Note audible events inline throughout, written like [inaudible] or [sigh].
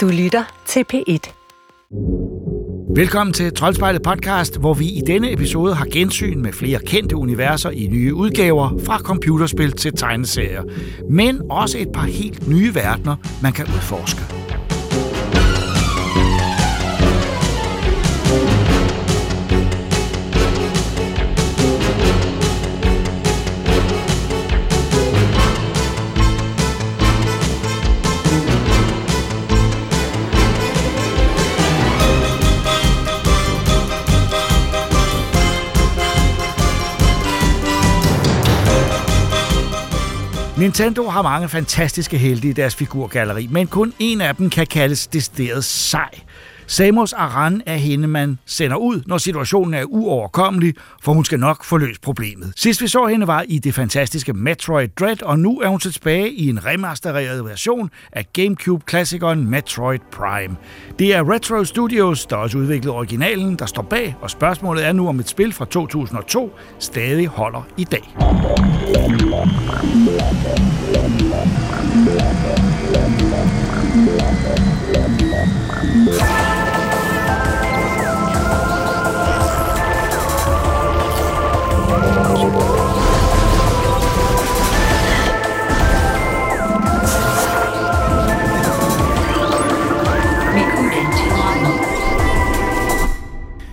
Du lytter til P1. Velkommen til Troldspejlet podcast, hvor vi i denne episode har gensyn med flere kendte universer i nye udgaver, fra computerspil til tegneserier, men også et par helt nye verdener, man kan udforske. Nintendo har mange fantastiske helte i deres figurgalleri, men kun en af dem kan kaldes decideret sej. Samos Aran er hende, man sender ud, når situationen er uoverkommelig, for hun skal nok få løst problemet. Sidst vi så hende var i det fantastiske Metroid Dread, og nu er hun tilbage i en remastereret version af GameCube-klassikeren Metroid Prime. Det er Retro Studios, der også udviklede originalen, der står bag, og spørgsmålet er nu, om et spil fra 2002 stadig holder i dag.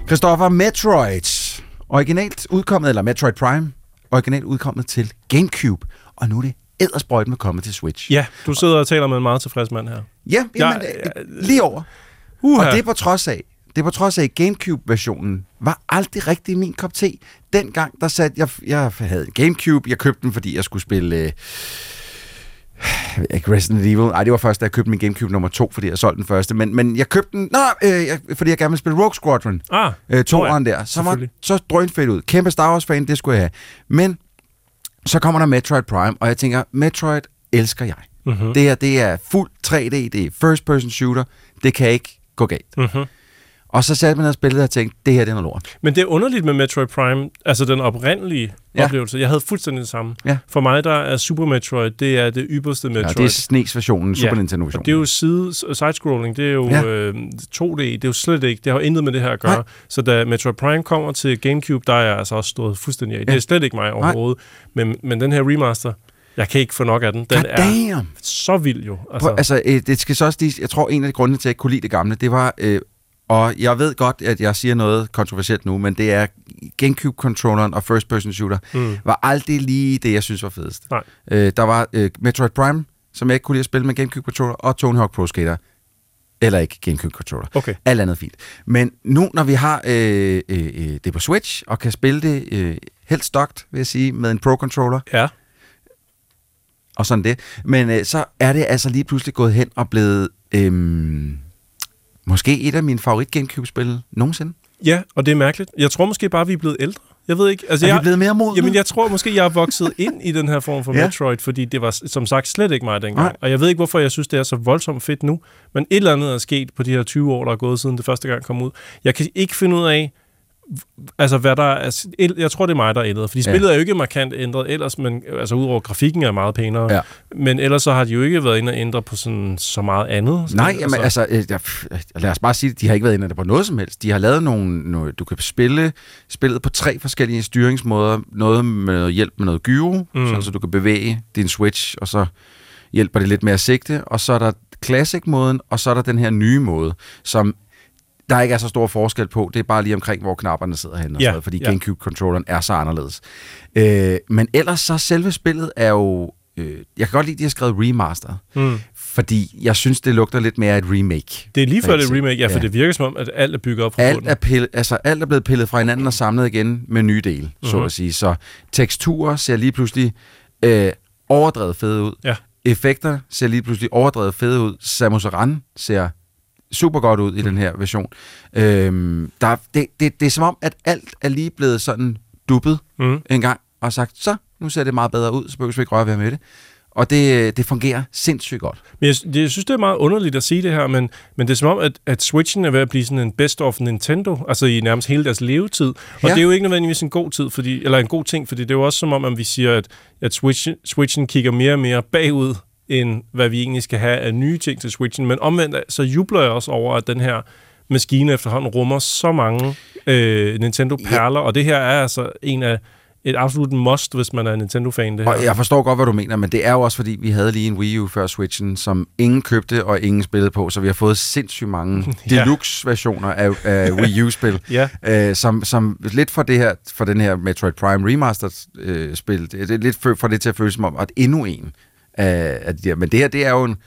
Christopher Metroid. Originalt udkommet, eller Metroid Prime, originalt udkommet til Gamecube. Og nu er det ædersprøjt med kommet til Switch. Ja, du sidder og taler med en meget tilfreds mand her. Ja, jamen, Ja, ja, lige over. Uha. Og det er på trods af, det er på trods af, at Gamecube-versionen var aldrig rigtig min kop te. Dengang, der satte jeg, jeg havde en Gamecube, jeg købte den, fordi jeg skulle spille... Øh, jeg ikke, [sighs] Resident Evil. Nej, det var først, da jeg købte min Gamecube nummer to, fordi jeg solgte den første. Men, men jeg købte den, nå, øh, jeg, fordi jeg gerne ville spille Rogue Squadron. Ah, Øh, toeren der. Så var så drønfedt ud. Kæmpe Star Wars-fan, det skulle jeg have. Men så kommer der Metroid Prime, og jeg tænker, Metroid elsker jeg. Mhm. Det her, det er fuld 3D, det er first person shooter. Det kan ikke gå galt. Mhm. Og så satte man og spillede og tænkte, det her det er noget lort. Men det er underligt med Metroid Prime, altså den oprindelige Ja. oplevelse. Jeg havde fuldstændig det samme. Ja. For mig, der er Super Metroid, det er det ypperste Metroid. Ja, det er SNES-versionen, Super Ja, Nintendo-versionen. Det er jo side, sidescrolling, det er jo Ja. øh, 2D, det er jo slet ikke, det har intet med det her at gøre. Nej. Så da Metroid Prime kommer til Gamecube, der er jeg altså også stået fuldstændig af. Det Ja. er slet ikke mig overhovedet. Men, men den her remaster, jeg kan ikke få nok af den. Den God er damn! så vild jo. Altså, altså øh, det skal så også lige, jeg tror, en af de grunde til, at jeg ikke kunne lide det gamle, det var, øh, og jeg ved godt, at jeg siger noget kontroversielt nu, men det er Gamecube-controlleren og First Person Shooter Mm. var aldrig lige det, jeg synes var fedest. Nej. Øh, der var øh, Metroid Prime, som jeg ikke kunne lide at spille med Gamecube-controller, og Tony Hawk Pro Skater, eller ikke Gamecube-controller. Okay. Alt andet fint. Men nu, når vi har øh, øh, øh, det på Switch, og kan spille det øh, helt stokt, vil jeg sige, med en Pro-controller, Ja. og sådan det. Men øh, så er det altså lige pludselig gået hen og blevet øhm, måske et af mine favorit Gamecube-spil nogensinde. Ja, og det er mærkeligt. Jeg tror måske bare, vi er blevet ældre. Jeg ved ikke. Altså, Er jeg, vi blevet mere modne? Jamen, jeg tror måske, jeg er vokset ind i den her form for [laughs] Ja. Metroid, fordi det var som sagt slet ikke mig dengang. Nej. Og jeg ved ikke, hvorfor jeg synes, det er så voldsomt fedt nu. Men et eller andet er sket på de her 20 år, der er gået siden det første gang kom ud. Jeg kan ikke finde ud af, altså hvad der er... Jeg tror, det er mig, der er ændret. Fordi Ja. spillet er jo ikke markant ændret ellers, men altså udover grafikken er meget pænere. Ja. Men ellers så har de jo ikke været inde og ændre på sådan, så meget andet. Nej, jamen, altså, øh, jeg, lad os bare sige, de har ikke været inde på noget som helst. De har lavet nogle, nogle du kan spille spillet på tre forskellige styringsmåder. Noget med noget hjælp med noget gyro. Mm. sådan, så du kan bevæge din Switch, og så hjælper det lidt med at sigte. Og så er der Classic-måden, og så er der den her nye måde, som der ikke er så stor forskel på. Det er bare lige omkring, hvor knapperne sidder henne, og Ja, sådan fordi ja. Gamecube-controlleren er så anderledes. Øh, men ellers så selve spillet er jo... Øh, jeg kan godt lide, at de har skrevet remaster, Mm. fordi jeg synes, det lugter lidt mere af et remake. Det er lige før det remake, ja, for Ja. det virker som om, at alt er bygget op fra Alt bunden. er, pillet, altså, alt er blevet pillet fra hinanden og samlet igen med nye dele, mm-hmm. så at sige. Så teksturer ser lige pludselig øh, overdrevet fede ud. Ja. Effekter ser lige pludselig overdrevet fede ud. Samus Aran ser super godt ud i den her version. Øhm, der, er- det, det, det er som om, at alt er lige blevet sådan duppet Mm. en gang og sagt, så nu ser det meget bedre ud, så behøver vi ikke røre ved med det. Og det, det fungerer sindssygt godt. Men jeg, det, jeg synes, det er meget underligt at sige det her, men, men det er som om, at, at Switchen er ved at blive sådan en best of Nintendo, altså i nærmest hele deres levetid. Og Ja. ja. det er jo ikke nødvendigvis en god tid, fordi, eller en god ting, fordi det er jo også som om, at vi siger, at, at Switch, Switchen kigger mere og mere bagud end hvad vi egentlig skal have af nye ting til Switchen. Men omvendt, så jubler jeg også over, at den her maskine efterhånden rummer så mange øh, Nintendo-perler, og det her er altså en af et absolut must, hvis man er Nintendo-fan. Det her. Og jeg forstår godt, hvad du mener, men det er jo også, fordi vi havde lige en Wii U før Switchen, som ingen købte og ingen spillede på, så vi har fået sindssygt mange [laughs] Ja. deluxe-versioner af, af Wii U-spil, [laughs] Ja, øh, som, som lidt for, det her, for den her Metroid Prime Remastered-spil, det er lidt for, for det til at føles som om, at endnu en Øh, at, ja. Men det her, det er jo en,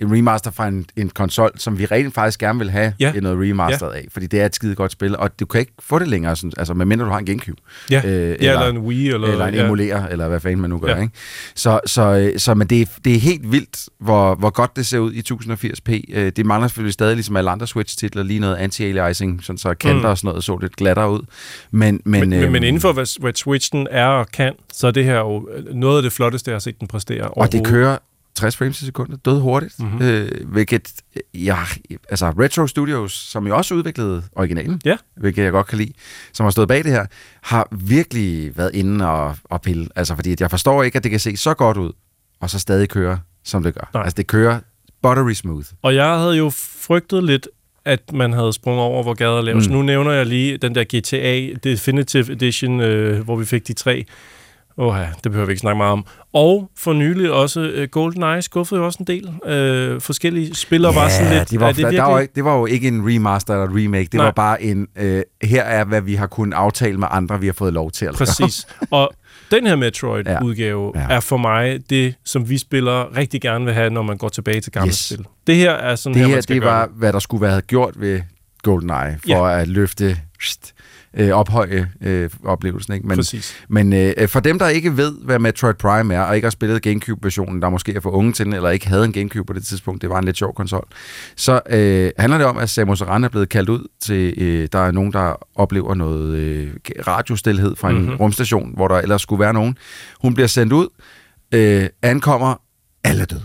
en remaster fra en, en konsol, som vi rent faktisk gerne vil have Ja. noget remastered ja. af, fordi det er et skide godt spil, og du kan ikke få det længere, sådan, altså medmindre du har en Gamecube. ja. Øh, ja eller, eller en Wii. Eller, eller en ja. emulerer, eller hvad fanden man nu gør, Ja. ikke? Så, så, øh, så men det, er, det er helt vildt, hvor, hvor godt det ser ud i 1080p. Øh, Det mangler selvfølgelig stadig, ligesom alle andre Switch-titler, lige noget anti-aliasing, sådan så kanter Mm. og sådan noget så lidt glattere ud. Men, men, Men, øhm, men inden for, hvad, hvad Switchen er og kan, så er det her jo noget af det flotteste, jeg har set den præstere Og det kører 60 frames i sekundet, død hurtigt, Mhm. mm-hmm. øh, hvilket, øh, ja, altså Retro Studios, som jo også udviklede originalen, Ja. hvilket jeg godt kan lide, som har stået bag det her, har virkelig været inde og, og pille. Altså, fordi at jeg forstår ikke, at det kan se så godt ud, og så stadig køre, som det gør. Nej. Altså, det kører buttery smooth. Og jeg havde jo frygtet lidt, at man havde sprunget over, hvor gader laves. Mm. Nu nævner jeg lige den der GTA Definitive Edition, øh, hvor vi fik de tre. Åh ja, det behøver vi ikke snakke meget om. Og for nylig også øh, GoldenEye skuffede jo også en del. Øh, forskellige spillere var sådan lidt... de var, er det, der, var, ikke- det var jo ikke en remaster eller remake, det Nej. var bare en, øh, her er, hvad vi har kunnet aftale med andre, vi har fået lov til at lave. Præcis. Og den her Metroid-udgave ja. Ja. ja. er for mig det, som vi spillere rigtig gerne vil have, når man går tilbage til gamle Yes. spil. Det her er sådan Det her, her, man skal det gøre var, hvad der skulle være gjort ved GoldenEye, for ja. at løfte, pst, øh, ophøje øh, oplevelsen. Ikke? Men, Men, Præcis. men øh, for dem, der ikke ved, hvad Metroid Prime er, og ikke har spillet Gamecube-versionen, der måske er for unge til den, eller ikke havde en Gamecube på det tidspunkt, det var en lidt sjov konsol, så øh, handler det om, at Samus Aran er blevet kaldt ud til, øh, der er nogen, der oplever noget øh, radiostilhed fra en Mhm. mm-hmm. rumstation, hvor der ellers skulle være nogen. Hun bliver sendt ud, øh, ankommer, alle døde.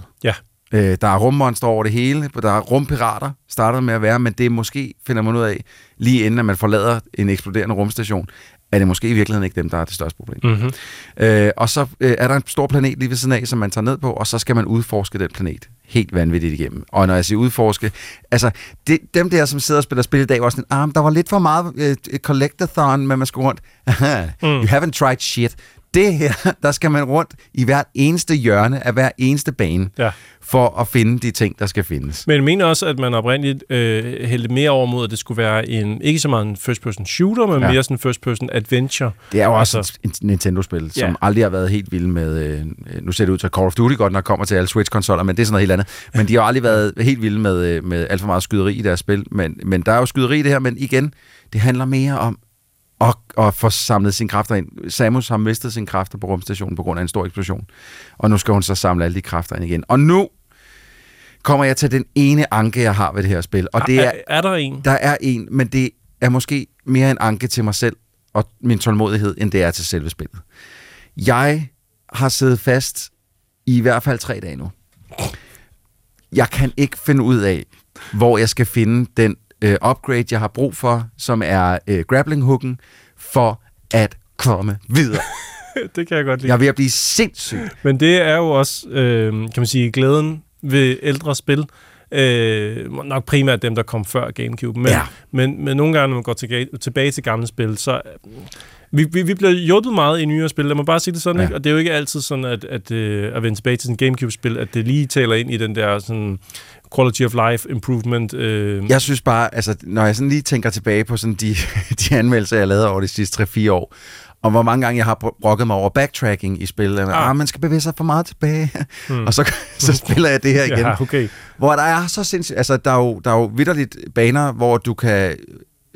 Øh, der er rummonster over det hele, der er rumpirater, starter med at være, men det er måske, finder man ud af, lige inden at man forlader en eksploderende rumstation, er det måske i virkeligheden ikke dem, der er det største problem. Mm-hmm. Øh, og så øh, er der en stor planet lige ved siden af, som man tager ned på, og så skal man udforske den planet helt vanvittigt igennem. Og når jeg siger udforske, altså det, dem der, som sidder og spiller spil i dag, var sådan, ah, der var lidt for meget øh, collectathon, men man skulle rundt. [laughs] mm. You haven't tried shit. Det her, [laughs] der skal man rundt i hvert eneste hjørne af hver eneste bane, Ja. for at finde de ting, der skal findes. Men jeg mener også, at man oprindeligt øh, hældte mere over mod, at det skulle være en, ikke så meget en first-person shooter, men ja. Mere sådan en first-person adventure. Det er jo også Altså- altså, et Nintendo-spil, som Ja. aldrig har været helt vild med... Øh, nu ser det ud til Call of Duty godt nok kommer til alle Switch-konsoller, men det er sådan noget helt andet. Men de har aldrig været helt vilde med, øh, med alt for meget skyderi i deres spil. Men, men der er jo skyderi i det her, men igen, det handler mere om at, at få samlet sine kræfter ind. Samus har mistet sine kræfter på rumstationen på grund af en stor eksplosion. Og nu skal hun så samle alle de kræfter ind igen. Og nu kommer jeg til den ene anke, jeg har ved det her spil. Og det er, er, er der en? der er en, men det er måske mere en anke til mig selv og min tålmodighed, end det er til selve spillet. Jeg har siddet fast i i hvert fald tre dage nu. Jeg kan ikke finde ud af, hvor jeg skal finde den øh, upgrade, jeg har brug for, som er øh, grappling-hooken, for at komme videre. [laughs] det kan jeg godt lide. Jeg er ved at blive sindssyg. Men det er jo også, øh, kan man sige, glæden ved ældre spil. Øh, nok primært dem, der kom før Gamecube. Men, Ja. men, men nogle gange, når man går tilbage, tilbage til gamle spil, så... Vi, vi, vi bliver hjulpet meget i nyere spil, lad mig bare sige det sådan, ja. Ikke? Og det er jo ikke altid sådan, at, at, øh, at vende tilbage til sådan Gamecube-spil, at det lige taler ind i den der sådan quality of life improvement. Øh, Jeg synes bare, altså, når jeg sådan lige tænker tilbage på sådan de, [laughs] de anmeldelser, jeg lavede over de sidste 3-4 år, og hvor mange gange jeg har br- brokket mig over backtracking i spil, Ah. ah. man skal bevæge sig for meget tilbage, hmm. og så, [laughs] så spiller jeg det her [laughs] igen. Ja, okay. hvor der er så sindssygt, altså der er jo, der er jo vidderligt baner, hvor du kan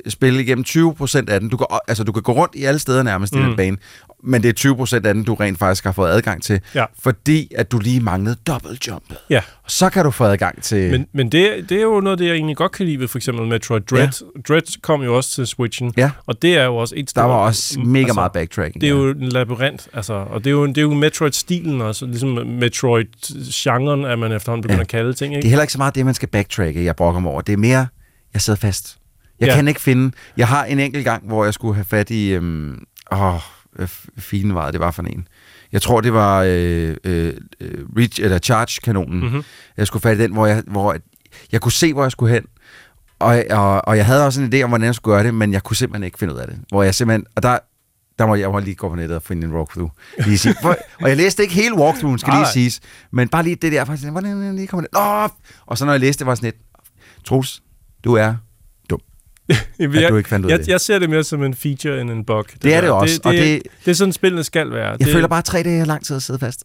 spille igennem 20% af den. Du kan, altså, du kan gå rundt i alle steder nærmest mm. i Mm. den bane, men det er 20% af den, du rent faktisk har fået adgang til, Ja. fordi at du lige manglede dobbeltjumpet. Ja. Så kan du få adgang til... Men, men det, det er jo noget, det jeg egentlig godt kan lide ved for eksempel Metroid Dread. Ja. Dread kom jo også til Switchen, Ja. og det er jo også et der var også mega altså, meget backtracking. Det er ja. jo en labyrint, altså, og det er jo, det er jo Metroid-stilen også, ligesom Metroid-genren, at man efterhånden begynder Ja. at kalde ting, Det er ikke? heller ikke så meget det, man skal backtracke, jeg brokker mig over. Det er mere, jeg sidder fast. Jeg Ja. kan ikke finde... Jeg har en enkelt gang, hvor jeg skulle have fat i... Øhm, åh, filen var det var for en. Jeg tror, det var øh, øh, Reach, eller Charge-kanonen. Mhm. Jeg skulle fat i den, hvor jeg, hvor jeg kunne se, hvor jeg skulle hen. Og, og, og jeg havde også en idé om, hvordan jeg skulle gøre det, men jeg kunne simpelthen ikke finde ud af det. Hvor jeg simpelthen... Og der, der må jeg må lige gå på nettet og finde en walkthrough. Lige sige. For, og jeg læste ikke hele walkthroughen, skal lige siges. Men bare lige det der, faktisk, hvordan lige kommer det? Åh! Og så når jeg læste det, var sådan et, Troels, du er Jamen, at jeg, du ikke fandt ud af jeg, det. jeg ser det mere som en feature end en bug. Det er det også, Det, og det, det- det er sådan, spillene skal være. Jeg det, føler bare, at tre dage er lang tid at sidde fast.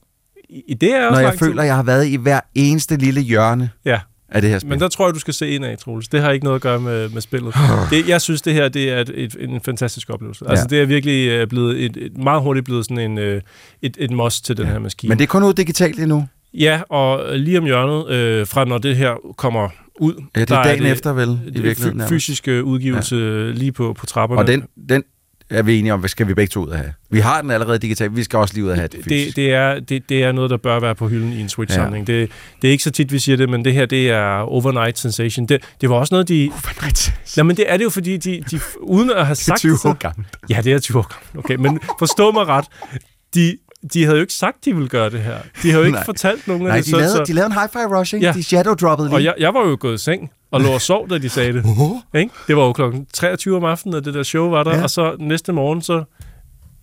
I- Det er også Når jeg lang føler, at jeg har været i hver eneste lille hjørne Ja, af det her spil. men der tror jeg, du skal se ind af, Troels. Det har ikke noget at gøre med, med spillet. [sighs] Det, jeg synes, det her det er et, et, en fantastisk oplevelse. Altså, Ja. det er virkelig øh, blevet et, et, meget hurtigt blevet sådan en, øh, et, et must til den Ja. her maskine. Men det er kun ud digitalt endnu. Ja, og lige om hjørnet, øh, fra når det her kommer ud, Ja, det er dagen det, efter vel, i det virkeligheden. nærmest. fysiske udgivelse ja. lige på, på trapperne. Og den, den er vi enige om, hvad skal vi begge to ud af have. Vi har den allerede digitalt, vi skal også lige ud af have det det, fysisk. det, er, det, det er noget, der bør være på hylden i en Switch-samling. Det, det er ikke så tit, vi siger det, men det her, det er overnight sensation. Det, det var også noget, de... Nej, men det er det jo, fordi de, de uden at have sagt det, så, gammel. Ja, det er 20 år gammel. Okay, men forstå mig ret. De, de havde jo ikke sagt, de ville gøre det her. De har jo ikke fortalt nogen af Nej, det. de så, lavede, så, de lavede en hi-fi rush, ikke? Ja. De shadow-droppede lige. og jeg, jeg var jo gået i seng og lå og sov, da de sagde det. Ikke? Det var jo klokken 23 om aftenen, at det der show var der, Ja. og så næste morgen, så...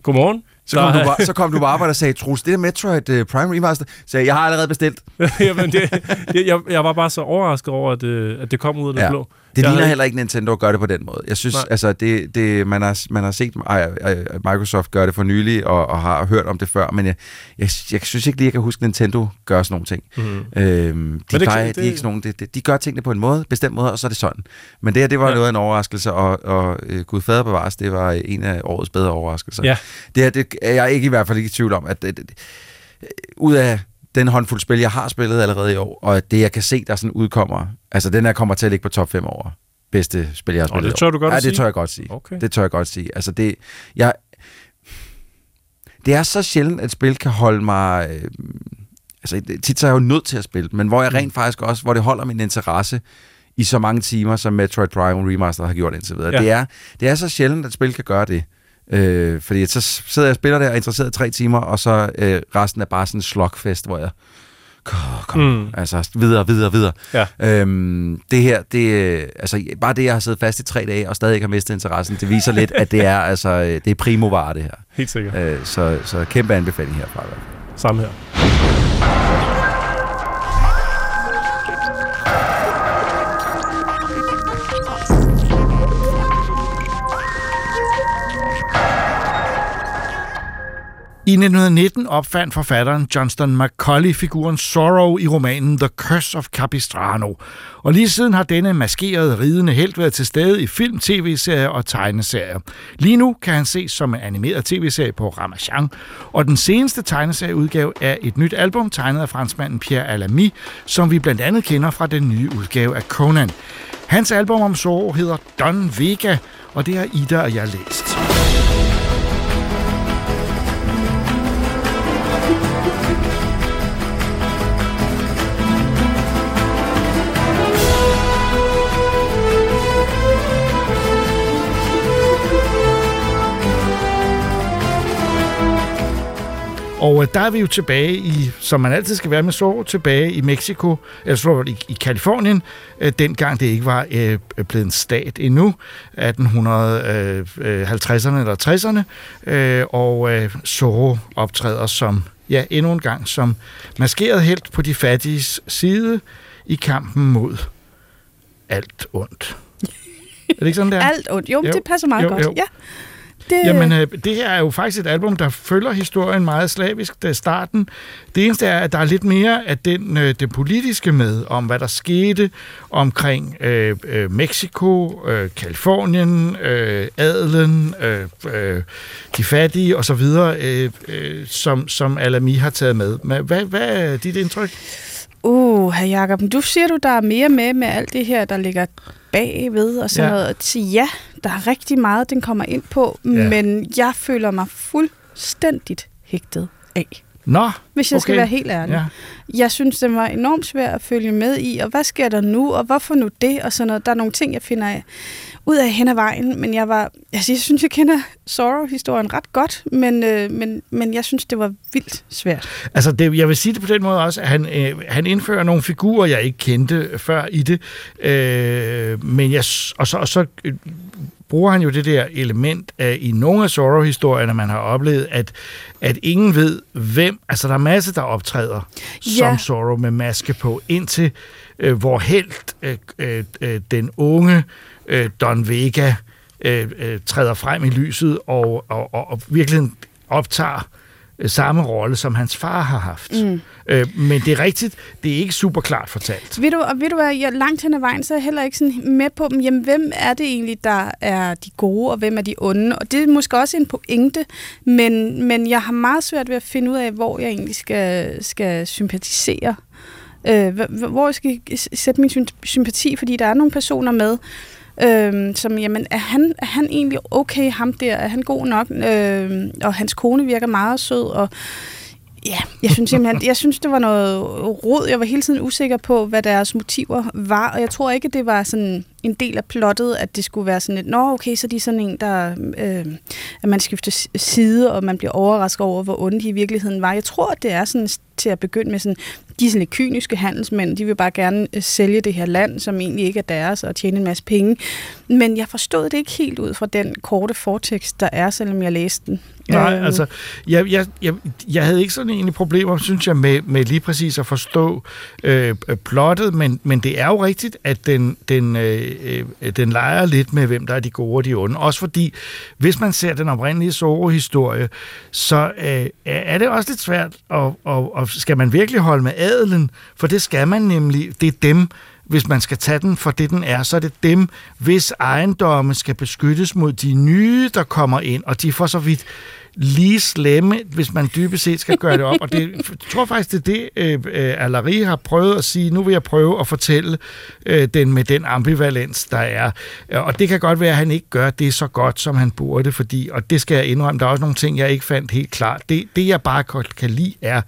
Godmorgen. så, kom Der du bare, så kom du på arbejde og sagde, Troels, det er Metroid uh, Prime Remaster. Så jeg, har allerede bestilt. [laughs] Jamen, det, det, jeg, jeg var bare så overrasket over, at, øh, at det kom ud af det Ja. blå. Det Jeg ligner havde- heller ikke Nintendo at gøre det på den måde. Jeg synes, Nej. altså, det, det, man, har, man har set ej, ej, Microsoft gøre det for nylig, og, og har hørt om det før, men jeg, jeg, jeg synes ikke lige, jeg kan huske, at Nintendo gør sådan nogle ting. Mm. Øhm, de, det- plejer, det- de, er ikke sådan nogle, de, de, de gør tingene på en måde, bestemt måde, og så er det sådan. Men det her, det var Ja. noget af en overraskelse, og, og uh, Gud fader bevares, det var en af årets bedre overraskelser. Ja. Det her, det er jeg ikke i hvert fald ikke i tvivl om, at det, det, ud af den håndfuld spil, jeg har spillet allerede i år, og det, jeg kan se, der sådan udkommer, altså den her kommer til at ligge på top 5 over bedste spil, jeg har Og spillet det i år. tør du godt ja, det tør jeg godt sige. Okay. Det tør jeg godt sige. Altså det, jeg, det er så sjældent, at spil kan holde mig... Øh, altså tit så er jeg jo nødt til at spille, men hvor jeg Mm. rent faktisk også, hvor det holder min interesse i så mange timer, som Metroid Prime Remaster har gjort indtil videre. Ja. Det, er, det er så sjældent, at spil kan gøre det. Øh, fordi så sidder jeg og spiller der og er interesseret i tre timer, og så øh, resten er bare sådan en slugfest, hvor jeg kom, Mm. altså videre, videre, videre. Ja. Øhm, det her, det, øh, altså bare det, jeg har siddet fast i tre dage, og stadig ikke har mistet interessen, det viser lidt, at det er, [laughs] altså, øh, det er primo det her. Helt sikkert. Øh, så, så kæmpe anbefaling herfra. Samme her. I 1919 opfandt forfatteren Johnston Macaulay figuren Sorrow i romanen The Curse of Capistrano. Og lige siden har denne maskerede ridende helt været til stede i film, tv-serier og tegneserier. Lige nu kan han ses som en animeret tv-serie på Ramachan, og den seneste tegneserieudgave er et nyt album tegnet af franskmanden Pierre Alamy, som vi blandt andet kender fra den nye udgave af Conan. Hans album om Sorrow hedder Don Vega, og det har Ida og jeg læst. Og øh, der er vi jo tilbage i, som man altid skal være med Zorro, tilbage i Mexico, eller i, i Kalifornien, øh, dengang det ikke var øh, blevet en stat endnu, 1850'erne eller 60'erne, øh, og øh, Zorro optræder som, ja, endnu en gang som maskeret helt på de fattiges side i kampen mod alt ondt. Er det ikke sådan, der? Alt ondt. Jo, Jo. det passer meget Jo, godt. jo. Ja. Det, Jamen, øh, det her er jo faktisk et album, der følger historien meget slavisk da starten. Det eneste er, at der er lidt mere af den, øh, det politiske med, om hvad der skete omkring øh, øh, Mexico, øh, Kalifornien, øh, adelen, øh, øh, de fattige osv., øh, øh, som, som Alami har taget med. Men hvad, hvad er dit indtryk? Uh, herr Jacob, du siger du, der er mere med med alt det her, der ligger bagved og sådan Ja. noget. Så ja, der er rigtig meget, den kommer ind på, Ja. men jeg føler mig fuldstændigt hægtet af, Nå, hvis jeg okay. skal være helt ærlig. ja. Jeg synes, det var enormt svært at følge med i, og hvad sker der nu, og hvorfor nu det, og sådan noget. Der er nogle ting, jeg finder ud af hen ad vejen, men jeg var, altså, jeg synes, jeg kender Sorrow-historien ret godt, men, øh, men, men jeg synes, det var vildt svært. Altså, det, jeg vil sige det på den måde også, at han, øh, han indfører nogle figurer, jeg ikke kendte før i det, øh, men jeg, og så, og så øh, bruger han jo det der element af, i nogle af Sorrow-historierne, man har oplevet, at, at ingen ved, hvem... Altså, der er masser, der optræder ja. som Sorrow med maske på, indtil øh, hvor helt øh, øh, øh, den unge øh, Don Vega øh, øh, træder frem i lyset og, og, og, og virkelig optager øh, samme rolle, som hans far har haft. Mm. Øh, men det er rigtigt, det er ikke super klart fortalt. Ved du, og ved du hvad, jeg, langt hen ad vejen, så er jeg heller ikke sådan med på dem, jamen hvem er det egentlig, der er de gode, og hvem er de onde? Og det er måske også en pointe, men, men jeg har meget svært ved at finde ud af, hvor jeg egentlig skal, skal sympatisere. Øh, hvor jeg skal sætte min sympati, fordi der er nogle personer med, Øhm, som, jamen, er han, er han egentlig okay, ham der? Er han god nok? Øhm, og hans kone virker meget sød, og Ja, jeg synes simpelthen, jeg synes, det var noget råd. Jeg var hele tiden usikker på, hvad deres motiver var, og jeg tror ikke, det var sådan en del af plottet, at det skulle være sådan et, nå okay, så de er sådan en, der, øh, at man skifter side, og man bliver overrasket over, hvor onde de i virkeligheden var. Jeg tror, at det er sådan til at begynde med sådan, de er sådan lidt kyniske handelsmænd, de vil bare gerne øh, sælge det her land, som egentlig ikke er deres, og tjene en masse penge. Men jeg forstod det ikke helt ud fra den korte fortekst, der er, selvom jeg læste den. Nej, øh. altså, jeg, jeg, jeg, jeg havde ikke sådan egentlig problemer, synes jeg, med, med lige præcis at forstå øh, plottet, men, men det er jo rigtigt, at den, den, øh, øh, den leger lidt med, hvem der er de gode og de onde. Også fordi, hvis man ser den oprindelige Zorro-historie, så øh, er det også lidt svært, og, og, og skal man virkelig holde med adelen, for det skal man nemlig, det er dem, hvis man skal tage den for det, den er, så er det dem, hvis ejendomme skal beskyttes mod de nye, der kommer ind, og de får så vidt lige slemme, hvis man dybest set skal gøre det op. Og det, jeg tror faktisk, det er det, øh, øh Alari har prøvet at sige. Nu vil jeg prøve at fortælle øh, den med den ambivalens, der er. Og det kan godt være, at han ikke gør det så godt, som han burde, fordi, og det skal jeg indrømme, der er også nogle ting, jeg ikke fandt helt klart. Det, det jeg bare godt kan lide, er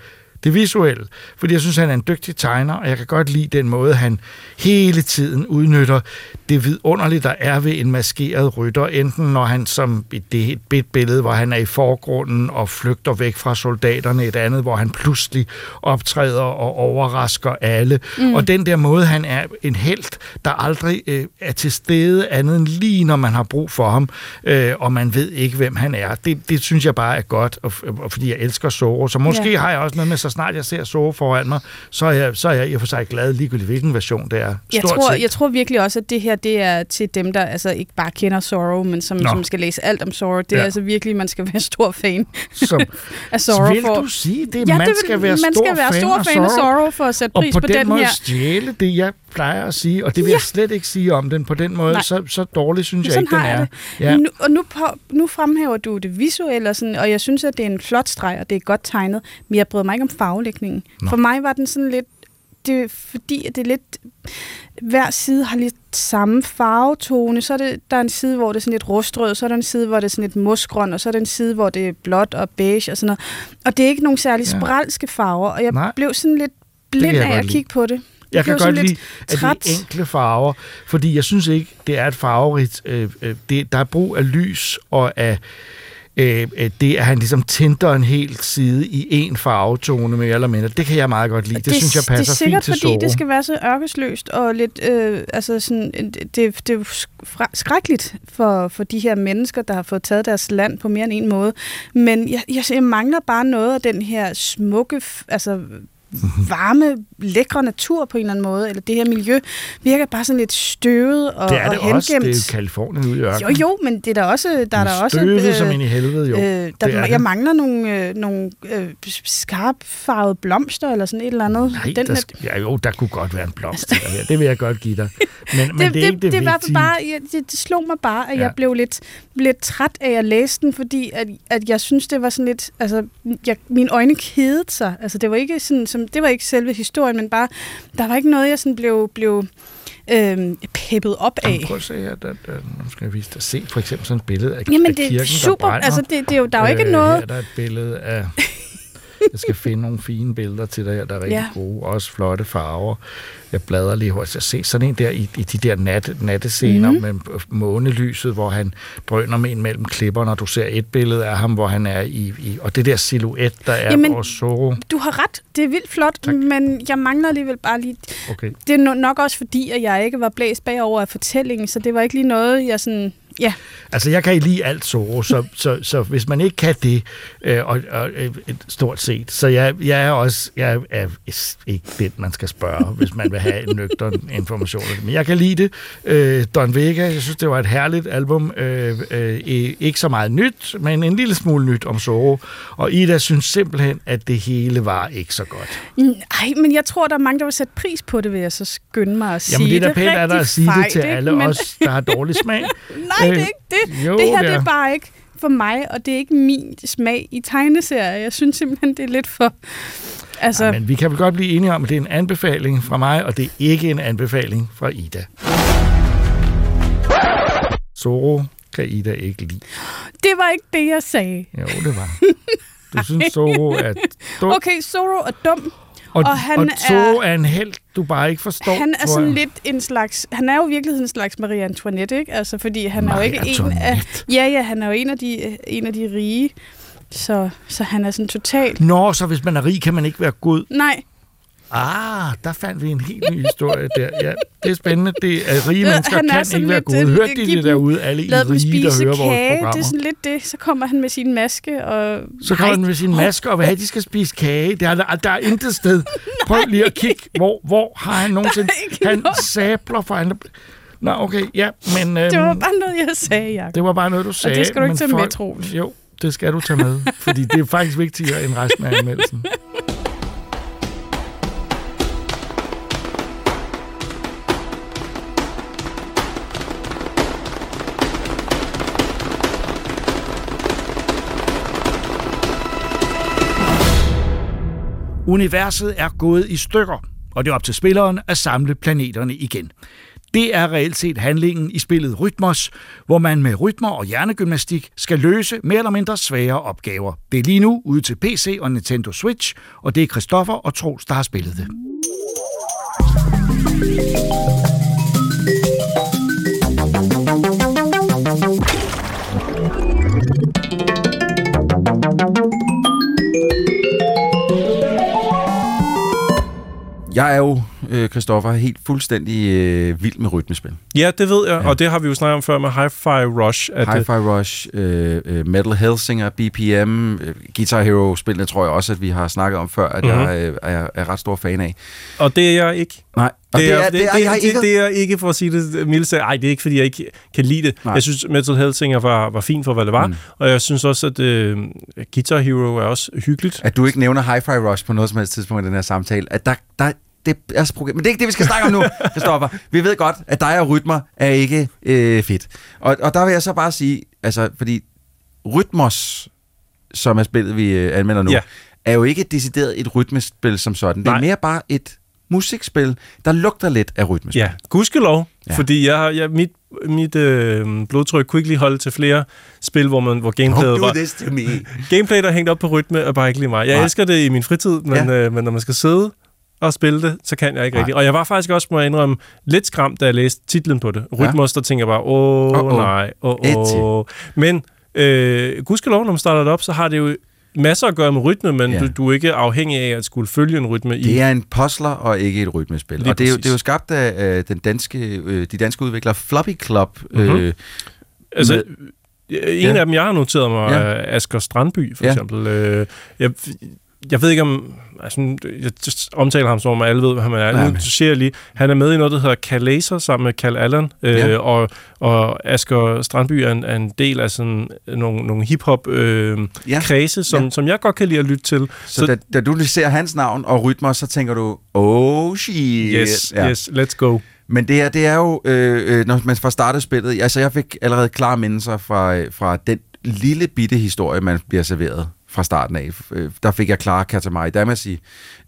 det visuelle. Fordi jeg synes, han er en dygtig tegner, og jeg kan godt lide den måde, han hele tiden udnytter det vidunderlige, der er ved en maskeret rytter. Enten når han, som det er et billede, hvor han er i forgrunden og flygter væk fra soldaterne, et andet, hvor han pludselig optræder og overrasker alle. Mm. Og den der måde, han er en held, der aldrig øh, er til stede andet end lige, når man har brug for ham, øh, og man ved ikke, hvem han er. Det, det synes jeg bare er godt, og, og fordi jeg elsker Zorro. Så måske ja. har jeg også noget med så snart jeg ser Zorro foran mig, så er jeg, så er jeg i og for sig glad, ligegyldigt hvilken version det er. Jeg tror, jeg tror virkelig også, at det her det er til dem, der altså ikke bare kender Zorro, men som, som skal læse alt om Zorro. Det ja. er altså virkelig, man skal være stor fan som, [laughs] af Zorro. Vil for. du sige det? Ja, man det vil, skal være man stor, skal være fan, stor fan af Zorro, af Zorro for at sætte pris på, på den, den måde her. stjæle det, jeg plejer at sige, og det vil ja. jeg slet ikke sige om den på den måde. Så, så dårligt synes jeg ikke, den er. Det. Ja. Nu, og nu, på, nu fremhæver du det visuelle, og, sådan, og jeg synes, at det er en flot streg, og det er godt tegnet, men jeg bryder mig ikke om farvelægningen. Nå. For mig var den sådan lidt det fordi, det er lidt... Hver side har lidt samme farvetone. Så er det, der er en side, hvor det er sådan lidt rustrød, så er der en side, hvor det er sådan lidt musgrøn, og så er der en side, hvor det er blåt og beige og sådan noget. Og det er ikke nogen særlig ja. spralske farver, og jeg Nej. blev sådan lidt blind af at kigge på det. Jeg kan godt lide at de enkle farver, fordi jeg synes ikke, det er et farverigt. Øh, øh, det, der er brug af lys og af Øh, øh, det, at han ligesom tænder en hel side i en farvetone mere eller mindre, det kan jeg meget godt lide. Det, det synes jeg passer fint til Det er sikkert, fordi det skal være så ørkesløst og lidt, øh, altså sådan, det, det er jo skrækkeligt for, for de her mennesker, der har fået taget deres land på mere end en måde. Men jeg, jeg, jeg mangler bare noget af den her smukke, altså varme, lækre natur på en eller anden måde, eller det her miljø, virker bare sådan lidt støvet og, det er det og hengemt. Også. Det er jo Kalifornien ude i ørkenen. Jo, jo, men det er der også... Der er der også støvet øh, som ind i helvede, jo. Øh, der, det jeg det. mangler nogle, øh, nogle øh, skarpfarvede blomster, eller sådan et eller andet. Nej, Den der, net... ja, jo, der kunne godt være en blomst. der her. Det vil jeg godt give dig. Men, [laughs] det, men det, er det, ikke det, det, bare, ja, det, det slog mig bare, at ja. jeg blev lidt, lidt træt af at læse den, fordi at, at jeg synes, det var sådan lidt... Altså, jeg, mine øjne kedede sig. Altså, det var ikke sådan, som, det var ikke selve historien, men bare, der var ikke noget, jeg sådan blev, blev øh, peppet op af. Jamen, prøv at se her, der, der, nu skal jeg vise dig. Se for eksempel sådan et billede af, Jamen, af det kirken, super, der altså det, det er jo, der er jo ikke øh, noget... Her der er et billede af... Jeg skal finde nogle fine billeder til dig her, der er rigtig Ja. gode. Også flotte farver. Jeg bladrer lige hurtigt. Jeg ser sådan en der i, i de der nat, nattescener mm. med månelyset, hvor han drøner med en mellem klipperne, og du ser et billede af ham, hvor han er i... i og det der silhuet, der er Jamen- vores Zorro. Du har ret, det er vildt flot, Tak. men jeg mangler alligevel bare lige... Okay. Det er no- nok også fordi, at jeg ikke var blæst bagover af fortællingen, så det var ikke lige noget, jeg sådan... Ja, Altså, jeg kan ikke lide alt Zorro, så, så, så hvis man ikke kan det, øh, og, og øh, stort set, så jeg, jeg er også jeg er ikke den, man skal spørge, hvis man vil have en nøgtern information. Men jeg kan lide det. Øh, Don Vega, jeg synes, det var et herligt album. Øh, øh, ikke så meget nyt, men en lille smule nyt om Zorro. Og Ida synes simpelthen, at det hele var ikke så godt. Nej, men jeg tror, der er mange, der vil sætte pris på det, vil jeg så skynde mig at sige. Jamen, det er da pænt af dig at sige det til alle men... os, der har dårlig smag. [laughs] Nej, det er ikke det. jo, det her det er. bare ikke for mig, og det er ikke min smag i tegneserier. Jeg synes simpelthen, det er lidt for... Altså, Ja, men vi kan vel godt blive enige om, at det er en anbefaling fra mig, og det er ikke en anbefaling fra Ida. Zorro kan Ida ikke lide. det var ikke det, jeg sagde. Jo, det var. [laughs] Du synes, Zorro er dum, Okay, Zoro er dum. Og, og han og Zorro er- er en held, du bare ikke forstår. Han er sådan lidt en slags... Han er jo i virkeligheden en slags Marie Antoinette, ikke? Altså, fordi han er jo Marie ikke en af... Antoinette. Ja, ja, han er jo en af de, en af de rige. Så, så han er sådan totalt... Nå, så hvis man er rig, kan man ikke være god. Nej, Ah, der fandt vi en helt ny historie der. Ja, det er spændende. Det er rige mennesker han kan ikke være gode. øh, Hørte de det derude, alle I rige, der hører vores kage. Det programmer? er sådan lidt det. Så kommer han med sin maske og... Så kommer han med sin maske og at de skal spise kage. Der er, der, der er intet sted. [laughs] Prøv lige at kigge, hvor, hvor har han nogensinde... Han sabler for andre... Nå, okay, ja, men... Øhm, Det var bare noget, jeg sagde, Jacob. det var bare noget, du sagde. det skal du ikke tage med, Troels. Jo, det skal du tage med, fordi det er faktisk vigtigere end resten af anmeldelsen. [laughs] Universet er gået i stykker, og det er op til spilleren at samle planeterne igen. Det er reelt set handlingen i spillet Rytmos, hvor man med rytmer og hjernegymnastik skal løse mere eller mindre svære opgaver. Det er lige nu ude til PC og Nintendo Switch, og det er Christoffer og Troels, der har spillet det. Jeg er jo, øh, Christoffer, helt fuldstændig øh, vild med rytmespil. Ja, det ved jeg, Ja. og det har vi jo snakket om før med Hi-Fi Rush. At, Hi-Fi Rush, øh, øh, Metal Hellsinger, BPM, øh, Guitar Hero-spillene tror jeg også, at vi har snakket om før, at Mhm. mm-hmm. jeg øh, er, er ret stor fan af. og det er jeg ikke. Nej, og Det er, det, det, er det, ikke. det, det er ikke for at sige det mildt. Ej, det er ikke, fordi jeg ikke kan lide det. Nej. Jeg synes, Metal Hellsinger var, var fint for, hvad det var. Mm. Og jeg synes også, at øh, Guitar Hero er også hyggeligt. At du ikke nævner Hi-Fi Rush på noget som helst tidspunkt i den her samtale, at der, der det er så problem. Men det er ikke det, vi skal snakke om nu, [laughs] Christoffer. Vi ved godt, at dig og rytmer er ikke øh, fedt. Og, og der vil jeg så bare sige, altså, fordi Rytmos, som er spillet, vi øh, anmelder nu, Ja. er jo ikke decideret et rytmespil som sådan. Det er Nej. mere bare et musikspil, der lugter lidt af rytmespil. Ja, gudskelov. Ja. Fordi jeg, jeg, mit, mit øh, blodtryk kunne ikke lige holde til flere spil, hvor, man, hvor gameplayet Don't var... do this to me. [laughs] Gameplay, der er hængt op på rytme, er bare ikke lige mig. Jeg Nej. elsker det i min fritid, men, Ja. øh, men når man skal sidde og spille det, så kan jeg ikke rigtigt. Og jeg var faktisk også, må jeg indrømme, lidt skræmt, da jeg læste titlen på det. Rytmos, der tænker jeg bare, åh, åh. nej, åh, Et åh. Men øh, gudskelov, når man starter det op, så har det jo masser at gøre med rytme, men Ja. du, du er ikke afhængig af at skulle følge en rytme i. Det er en puzzler og ikke et rytmespil. Lige og det er, jo, det er jo skabt af øh, den danske, øh, de danske udviklere Floppy Club. Øh, Altså, med- en Ja. af dem, jeg har noteret mig, Ja. er Asger Strandby, for Ja. eksempel. Øh, jeg, jeg ved ikke om... Altså, jeg omtaler ham som om, alle ved, hvad han er. Nej, nu siger jeg lige, han er med i noget, der hedder Kalaser, sammen med Cal Allen, øh, Ja. og, og Asger Strandby er en, er en del af sådan nogle, nogle hip-hop øh, ja. kredse, som, Ja. som jeg godt kan lide at lytte til. Så, så da, da du ser hans navn og rytmer, så tænker du, oh shit. Yes, ja. yes, let's go. Men det her, det er jo, øh, øh, når man får startet spillet, altså jeg fik allerede klare mindelser fra, øh, fra den lille bitte historie, man bliver serveret fra starten af. Øh, Der fik jeg klare Katamari Damacy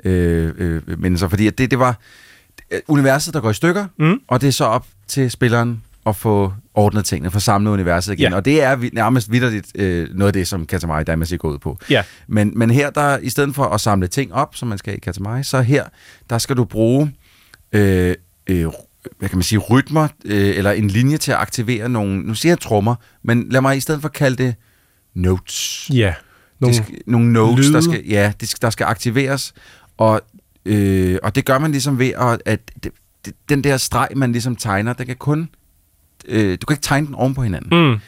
øh, øh, mindelser, fordi at det, det var øh, universet, der går i stykker, Mm. og det er så op til spilleren at få ordnet tingene, få samlet universet igen. Ja. Og det er nærmest vidderligt øh, noget af det, som Katamari Damacy går ud på. Ja. Men, men her, der i stedet for at samle ting op, som man skal i Katamari, så her, der skal du bruge øh, øh, hvad kan man sige, rytmer, øh, eller en linje til at aktivere nogle, nu siger jeg trommer, men lad mig i stedet for kalde det notes. Ja. Nogle, Nogle, de skal, nogle notes, lyde. der skal, ja, de skal, der skal aktiveres, og, øh, og det gør man ligesom ved, at, at det, det, den der streg, man ligesom tegner, den kan kun, øh, du kan ikke tegne den oven på hinanden. mm,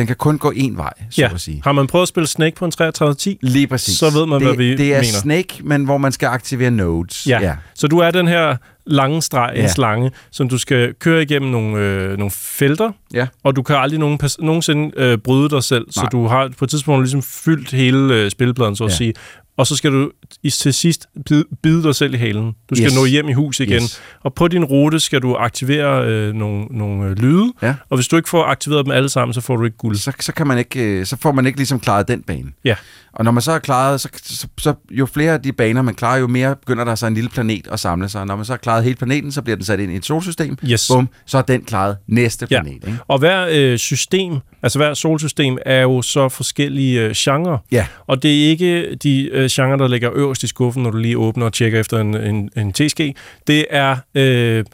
Den kan kun gå en vej, så ja. at sige. Har man prøvet at spille Snake på en 3310? Lige præcis. Så ved man, det, hvad vi Det er mener. Snake, men hvor man skal aktivere nodes. Ja. ja. Så du er den her lange streg, en Ja. slange, som du skal køre igennem nogle, øh, nogle felter, ja. og du kan aldrig nogen, nogensinde øh, bryde dig selv, Nej. så du har på et tidspunkt ligesom fyldt hele øh, spilpladen, så at Ja. sige. Og så skal du til sidst bide, bide dig selv i halen. Du skal Yes. nå hjem i hus igen. Yes. Og på din rute skal du aktivere øh, nogle, nogle øh, lyde, Ja. og hvis du ikke får aktiveret dem alle sammen, så får du ikke guld. Så, så, kan man ikke, øh, så får man ikke ligesom klaret den bane. Ja. Og når man så har klaret, så, så, så jo flere af de baner man klarer, jo mere begynder der så en lille planet at samle sig. Når man så har klaret hele planeten, så bliver den sat ind i et solsystem. Yes. Bum, så er den klaret næste Ja. planet. Ikke? Og hver øh, system, altså hver solsystem, er jo så forskellige øh, genrer. Ja. Og det er ikke de øh, genrer, der ligger øverst i skuffen, når du lige åbner og tjekker efter en, en, en TSG. Det er øh,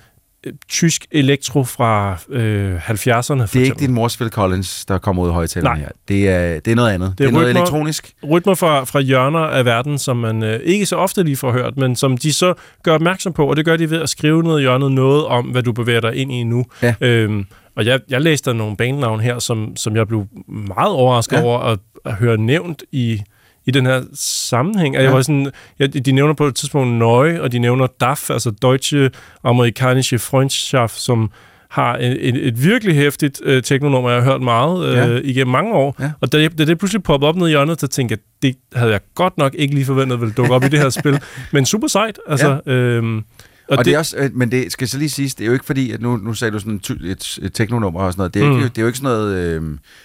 tysk elektro fra øh, 70'erne, for Det er ikke eksempel. din mors Phil Collins, der kommer ud af højtaleren Nej. her. Det er, det er noget andet. Det er, det er noget rytmer- elektronisk. Rytmer fra, fra hjørner af verden, som man øh, ikke så ofte lige får hørt, men som de så gør opmærksom på, og det gør de ved at skrive ned i hjørnet noget om, hvad du bevæger dig ind i nu. Ja. Øhm, og jeg, jeg læste nogle banenavn her, som, som jeg blev meget overrasket ja. over at, at høre nævnt i, i den her sammenhæng. Jeg Ja. var sådan, ja, de nævner på et tidspunkt Nøje, og de nævner DAF, altså Deutsche Amerikanische Freundschaft, som har et, et, et virkelig hæftigt øh, teknonummer, jeg har hørt meget øh, Ja. igennem mange år. Ja. Og da, jeg- da det pludselig poppede op ned i hjørnet, så tænkte jeg, det havde jeg godt nok ikke lige forventet ville dukke op i det her spil. [laughs] Men super sejt. Altså, ja. øhm, Og, og det, det er også, øh, men det skal så lige siges, det er jo ikke fordi, at nu, nu sagde du sådan en ty, et, et teknonummer og sådan noget. Det er, Mm. ikke, det er jo ikke sådan noget øh,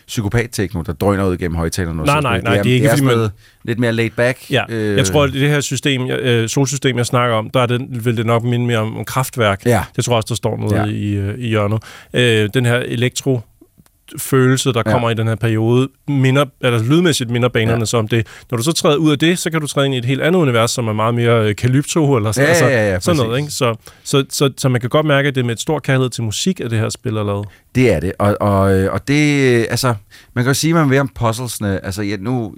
psykopat-tekno, der drøner ud gennem højtalerne. Nej, sådan nej, nej, det er, det er ikke, det er fordi man- noget lidt mere laid back. Ja, øh, jeg tror, at det her system, øh, solsystem, jeg snakker om, der er det, vil det nok minde mere om, om kraftværk. Ja. Det tror jeg også, der står noget Ja. ja. i, øh, i hjørnet. Øh, den her elektro følelse, der Ja. kommer i den her periode, minder, eller lydmæssigt minder banerne Ja. ja. så om det. Når du så træder ud af det, så kan du træde ind i et helt andet univers, som er meget mere øh, kalypso, eller sådan, Ja, altså, ja, ja, sådan noget. Ikke? Så, så, så, så man kan godt mærke, at det er med et stort kærlighed til musik, at det her spil er lavet. Det er det, og, og, øh, og det, øh, altså, man kan jo sige, at man vil om puzzlesne, altså, jeg, nu,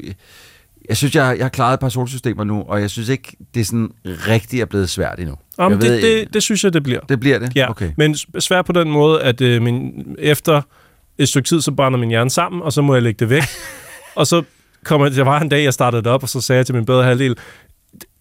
jeg synes, jeg, jeg har klaret et par solsystemer nu, og jeg synes ikke, det er sådan rigtig er blevet svært endnu. Jamen, jeg det, det, det synes jeg, det bliver. det bliver det? Ja, Okay. men svært på den måde, at øh, min, efter et stykke tid, så brænder min hjerne sammen, og så må jeg lægge det væk. [laughs] og så kommer der var en dag, jeg startede det op, og så sagde jeg til min bedre halvdel,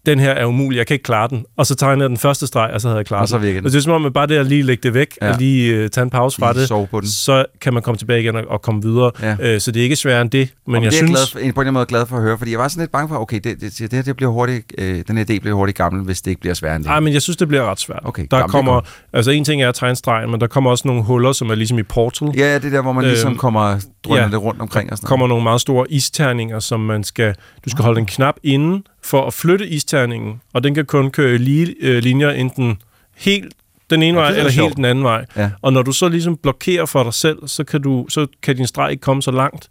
den her er umulig, jeg kan ikke klare den. Og så tegnede jeg den første streg, og så havde jeg klaret Og så den. Og det er som om, at bare det at lige lægge det væk, Ja. ja. og lige uh, tage en pause fra Lige det, på den. så kan man komme tilbage igen og, og komme videre. Ja. Øh, så det er ikke sværere end det. Men Men jeg det er synes... jeg glad for, på en eller anden måde glad for at høre, fordi jeg var sådan lidt bange for, okay, det, det, det, her, det bliver hurtigt, øh, den her idé bliver hurtigt gammel, hvis det ikke bliver sværere end det. Ej, men jeg synes, det bliver ret svært. Okay, der det er kommer, godt. altså en ting er at tegne stregen, men der kommer også nogle huller, som er ligesom i Portal. Ja, det er der, hvor man ligesom Øhm, kommer drøner ja. rundt omkring og sådan kommer nogle meget store isterninger, som man skal... Du skal holde en knap inde for at flytte isterningen, og den kan kun køre i lige øh, linjer enten helt den ene Ja, ja, vej er eller sjovt. helt den anden vej. Ja. Og når du så ligesom blokerer for dig selv, så kan, du, så kan din streg ikke komme så langt.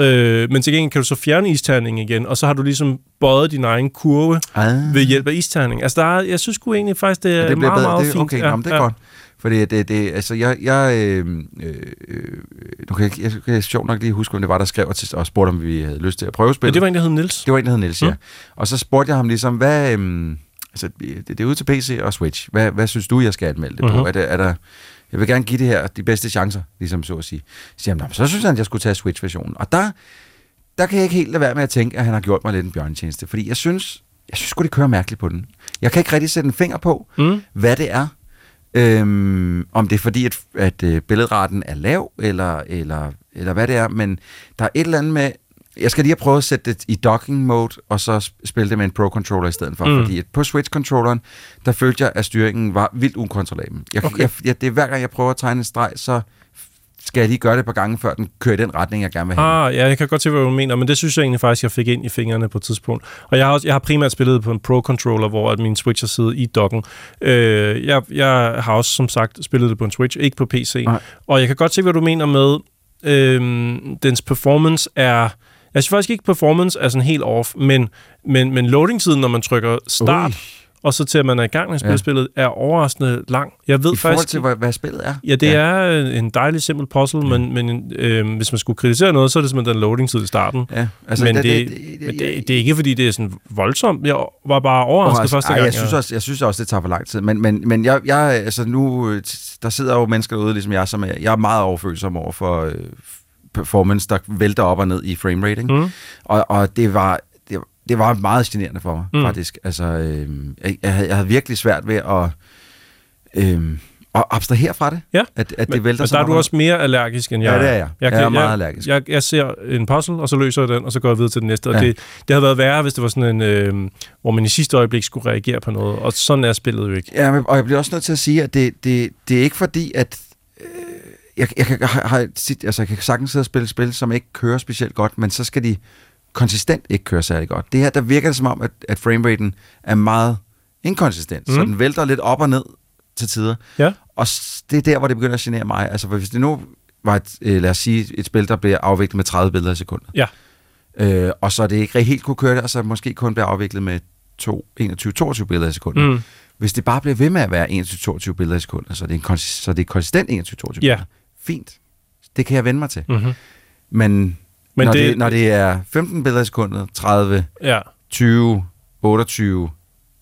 Øh, men til gengæld kan du så fjerne isterningen igen, og så har du ligesom bøjet din egen kurve Ah. ved hjælp af isterning. Altså, der er, jeg synes sgu egentlig faktisk, det er Ja, det meget, bedre. meget det, fint. okay, ja, jamen, det er godt. Fordi det, det, altså, jeg, jeg, øh, øh, øh, nu kan jeg, jeg, jeg kan sjovt nok lige huske, om det var, der skrev til, og spurgte, om vi havde lyst til at prøve spillet. det var en, der hed Nils. det var en, der hed Niels, ja. Mm. Og så spurgte jeg ham ligesom, hvad, øhm, altså, det, det er ude til PC og Switch. Hvad, hvad synes du, jeg skal anmelde det på? Mhm. Er, det, er der, jeg vil gerne give det her de bedste chancer, ligesom så at sige. Så siger han, "Nå, men så synes han, at jeg skulle tage Switch-versionen. Og der, der kan jeg ikke helt lade være med at tænke, at han har gjort mig lidt en bjørnetjeneste. Fordi jeg synes, jeg synes sgu, det kører mærkeligt på den. Jeg kan ikke rigtig sætte en finger på, Mm. hvad det er. Øhm, om det er fordi, at, at øh, billedraten er lav, eller, eller, eller hvad det er. Men der er et eller andet med... Jeg skal lige have prøvet at sætte det i docking mode, og så sp- spille det med en Pro-controller i stedet for. Mm. Fordi på Switch-controlleren, der følte jeg, at styringen var vildt ukontrollabel. Jeg, okay. jeg, jeg, det er hver gang, jeg prøver at tegne en streg, så, skal jeg lige gøre det et par gange, før den kører i den retning, jeg gerne vil have. Ah, ja, jeg kan godt se, hvad du mener, men det synes jeg egentlig faktisk, jeg fik ind i fingrene på et tidspunkt. Og jeg har, også, jeg har primært spillet på en Pro-controller, hvor at min Switch har siddet i dokken. Øh, jeg, jeg har også, som sagt, spillet det på en Switch, ikke på PC. Nej. Og jeg kan godt se, hvad du mener med, øh, dens performance er... Jeg synes faktisk ikke, performance er sådan helt off, men, men, men loading-tiden, når man trykker start, Ui. Og så til at man er i gang med at spille Ja. spillet, er overraskende lang. Jeg ved I forhold faktisk til, hvad, hvad spillet er. Ja, det ja. er en dejlig simpel puzzle, men, men øh, hvis man skulle kritisere noget, så er det simpelthen den loading-tid i starten. Ja, Altså, men det, det, det, men det, det er ikke, fordi det er sådan voldsomt. Jeg var bare overrasket Overrasket. første Ej, gang. jeg, synes også, jeg synes også, det tager for lang tid. Men, men, men jeg, jeg, altså nu, øh, der sidder jo mennesker derude, ligesom jeg, som er, jeg er meget overfølsom over for øh, performance, der vælter op og ned i frame rating. Mm. Og, og det var det, var meget generende for mig, Mm. faktisk. Altså, øh, jeg, jeg, havde, jeg havde virkelig svært ved at, øh, at abstrahere fra det. Ja, At, at det vælter men så der er du og også mere allergisk, end jeg Ja, det er jeg. Jeg er meget allergisk. Jeg, jeg ser en puzzle, og så løser jeg den, og så går jeg videre til den næste. Og Ja. det, det havde været værre, hvis det var sådan en, øh, hvor man i sidste øjeblik skulle reagere på noget. Og sådan er spillet jo ikke. Ja, men, og jeg bliver også nødt til at sige, at det, det, det er ikke fordi, at øh, jeg, jeg, kan, har, har, altså, jeg kan sagtens sidde og spille spil, som ikke kører specielt godt, men så skal de konsistent ikke køre særlig godt. Det her, der virker det som om, at, at frameraten er meget inkonsistent, mm. så den vælter lidt op og ned til tider. Ja. Og det er der, hvor det begynder at genere mig. Altså, hvis det nu var et, øh, lad os sige, et spil, der bliver afviklet med 30 billeder i sekundet, Ja. øh, og så det ikke helt kunne køre og så måske kun bliver afviklet med to, 21-22 billeder i sekundet, Mm. hvis det bare bliver ved med at være 21-22 billeder i sekundet, så det er, en konsis- så det er konsistent 21-22 Ja. billeder. Fint. Det kan jeg vende mig til. Mm-hmm. Men, Men når, det- det, når det er 15 billeder i sekundet, 30, Ja, 20, 28,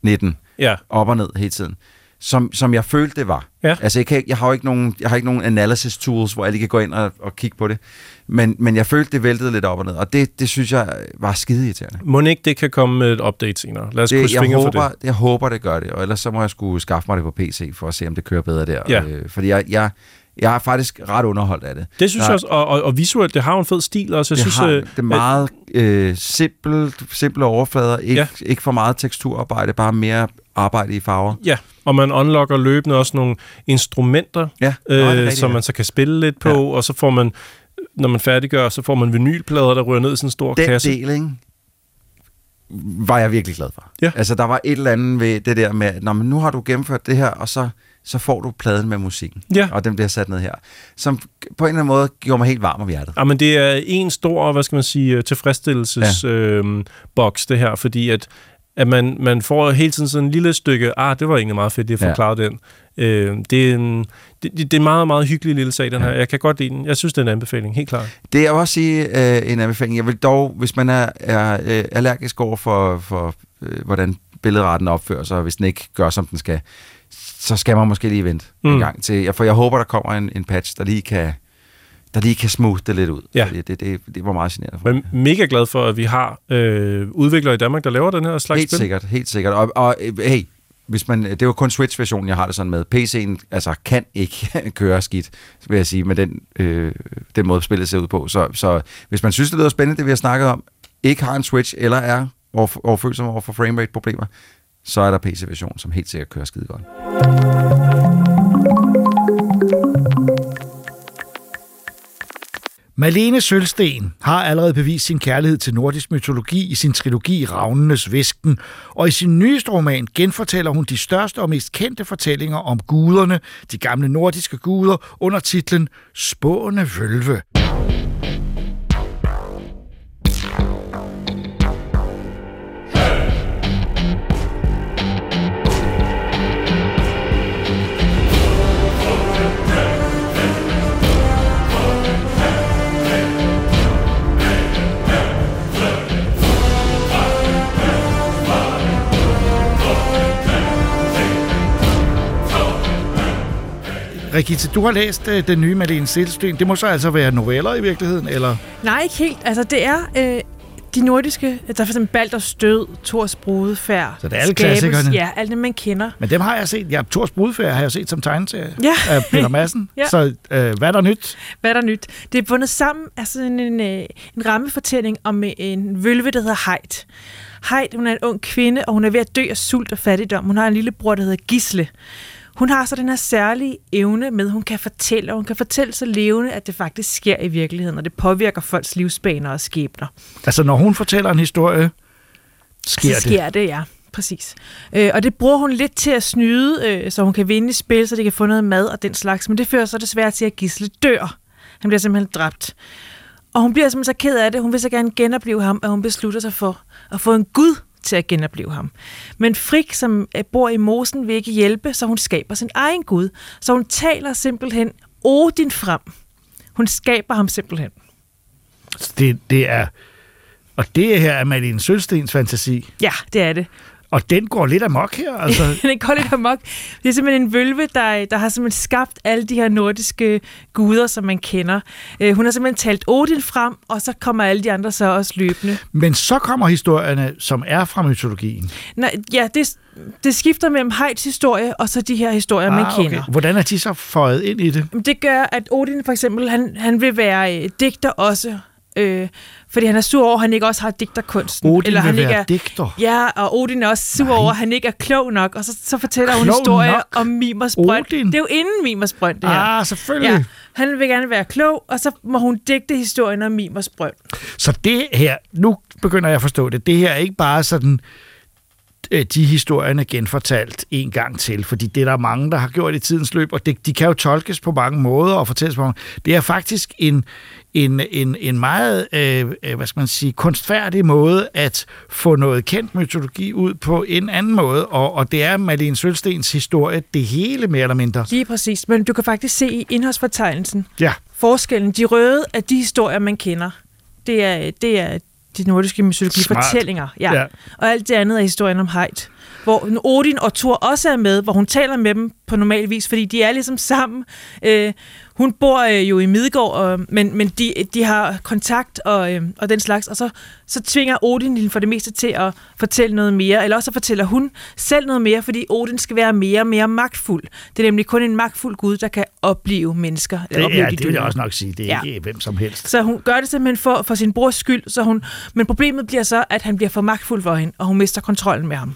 19, ja. op og ned hele tiden, som, som jeg følte, det var. Ja. Altså, jeg, kan, jeg, har jo ikke nogen, jeg har ikke nogen analysis tools, hvor jeg lige kan gå ind og, og kigge på det. Men, men jeg følte, det væltede lidt op og ned, og det, det synes jeg var skide irriterende. Må ikke det kan komme med et update senere? Lad os Det, krydse jeg, fingre for håber, det. jeg håber, det gør det, og ellers så må jeg skulle skaffe mig det på PC, for at se, om det kører bedre der. Ja. Øh, fordi jeg, jeg, jeg er faktisk ret underholdt af det. Det synes Der- jeg også, og, og, og visuelt, det har en fed stil også. Jeg det, synes, har, øh, det er meget øh, simpelt, simple overflader, ikke, Ja. ikke for meget teksturarbejde, bare mere arbejde i farver. Ja, og man unlocker løbende også nogle instrumenter, Ja, Nå, øh, rigtigt, som man så kan spille lidt på, Ja. og så får man, når man færdiggør, så får man vinylplader, der ryger ned i sådan en stor Den kasse. del, ikke, var jeg virkelig glad for. Ja. Altså, der var et eller andet ved det der med, at "Nå, men nu har du gennemført det her, og så, så får du pladen med musikken. Ja. Og den bliver sat ned her. Som på en eller anden måde gjorde mig helt varm om hjertet. Ja, men det er en stor, hvad skal man sige, tilfredsstillelsesboks, ja. øhm, boks, det her, fordi at, at man, man får hele tiden sådan en lille stykke, ah, det var egentlig meget fedt, at jeg Ja. forklarede ja. den. Øh, det, er en, det, det det er en meget, meget hyggelig lille sag, den her. Jeg kan godt lide den. Jeg synes, det er en anbefaling, helt klart. Det er også sige øh, en anbefaling. Jeg vil dog, hvis man er, er øh, allergisk over for, for øh, hvordan billedretten opfører sig, hvis den ikke gør, som den skal, så skal man måske lige vente mm. En gang til. For jeg håber, der kommer en, en patch, der lige kan der lige kan smooth det lidt ud. Ja. Fordi det, det, det var meget generende for Men mega glad for, at vi har øh, udviklere i Danmark, der laver den her slags Helt spil. sikkert, helt sikkert. Og, og øh, hey, hvis man, det jo kun Switch-versionen, jeg har det sådan med. PC'en altså, kan ikke [laughs] køre skidt, vil jeg sige, med den, øh, den måde, spillet ser ud på. Så, så hvis man synes, det lyder spændende, det vi har snakket om, ikke har en Switch, eller er overf- overfølsom over for framerate-problemer, så er der PC-version, som helt sikkert kører skide godt. Malene Sølsten har allerede bevist sin kærlighed til nordisk mytologi i sin trilogi Ravnenes Væsken, og i sin nyeste roman genfortæller hun de største og mest kendte fortællinger om guderne, de gamle nordiske guder, under titlen Spående Vølve. Rigitte, du har læst øh, den nye Malene Sølsten. Det må så altså være noveller i virkeligheden, eller? Nej, ikke helt. Altså, det er øh, de nordiske, der er for eksempel Balders Død, Thors Brudefærd. Så det er alle klassikerne? Ja, alle dem, man kender. Men dem har jeg set. Ja, Thors Brudfærd har jeg set som tegneserie Ja. af Peter Madsen. [laughs] Ja. Så øh, hvad er der nyt? Hvad er der nyt? Det er bundet sammen af sådan en, øh, en rammefortælling om øh, en vølve, der hedder Heid. Heid, hun er en ung kvinde, og hun er ved at dø af sult og fattigdom. Hun har en lille bror, der hedder Gisle. Hun har så den her særlige evne med, hun kan fortælle, og hun kan fortælle så levende, at det faktisk sker i virkeligheden, og det påvirker folks livsbaner og skæbner. Altså, når hun fortæller en historie, sker så sker det, det ja. Præcis. Øh, og det bruger hun lidt til at snyde, øh, så hun kan vinde i spil, så de kan få noget mad og den slags. Men det fører så desværre til, at Gisle dør. Han bliver simpelthen dræbt. Og hun bliver simpelthen så ked af det. Hun vil så gerne genopleve ham, at hun beslutter sig for at få en gud til at genopleve ham. Men Frik, som øh, bor i mosen, vil ikke hjælpe, så hun skaber sin egen gud. Så hun taler simpelthen Odin frem. Hun skaber ham simpelthen. Det, det er... Og det her er Malene Sølstens fantasi. Ja, det er det. Og den går lidt amok her, altså. [laughs] den går lidt amok. Det er simpelthen en vølve, der, der har simpelthen skabt alle de her nordiske guder, som man kender. Øh, hun har simpelthen talt Odin frem, og så kommer alle de andre så også løbende. Men så kommer historierne, som er fra mytologien. Nej, ja, det, det skifter mellem Heids historie, og så de her historier, ah, man kender. Okay. Hvordan er de så føjet ind i det? Det gør, at Odin for eksempel, han, han vil være øh, digter også, Øh, fordi han er sur over, at han ikke også har digterkunsten. Odin eller han ikke er, digter? Ja, og Odin er også sur Nej. over, at han ikke er klog nok. Og så, så fortæller Klog hun historie nok? om Mimers Brønd. Odin? Det er jo inden Mimers Brønd, det her. Ah, selvfølgelig. Ja, han vil gerne være klog, og så må hun digte historien om Mimers Brønd. Så det her, nu begynder jeg at forstå det, det her er ikke bare sådan øh, de historierne genfortalt en gang til, fordi det er der mange, der har gjort i tidens løb, og det, de kan jo tolkes på mange måder og fortælles på mange Det er faktisk en, en, en, en meget, øh, øh, hvad skal man sige, kunstfærdig måde at få noget kendt mytologi ud på en anden måde, og, og det er Malene Sølstens historie, det hele mere eller mindre. Lige præcis. Men du kan faktisk se i indholdsfortegnelsen Ja, forskellen. De røde er de historier, man kender. Det er, det er de nordiske mytologifortællinger. Ja. ja. Og alt det andet er historien om Heid. Hvor Odin og Thor også er med, hvor hun taler med dem på normal vis, fordi de er ligesom sammen. Øh, hun bor øh, jo i Midgård, og, men, men de, de har kontakt og, øh, og den slags, og så, så tvinger Odin hende for det meste til at fortælle noget mere, eller også så fortæller hun selv noget mere, fordi Odin skal være mere og mere magtfuld. Det er nemlig kun en magtfuld gud, der kan opleve mennesker. eller det, opleve ja, de det vil jeg også nok sige. Det er Ja. ikke hvem som helst. Så hun gør det simpelthen for, for sin brors skyld, så hun, men problemet bliver så, at han bliver for magtfuld for hende, og hun mister kontrollen med ham.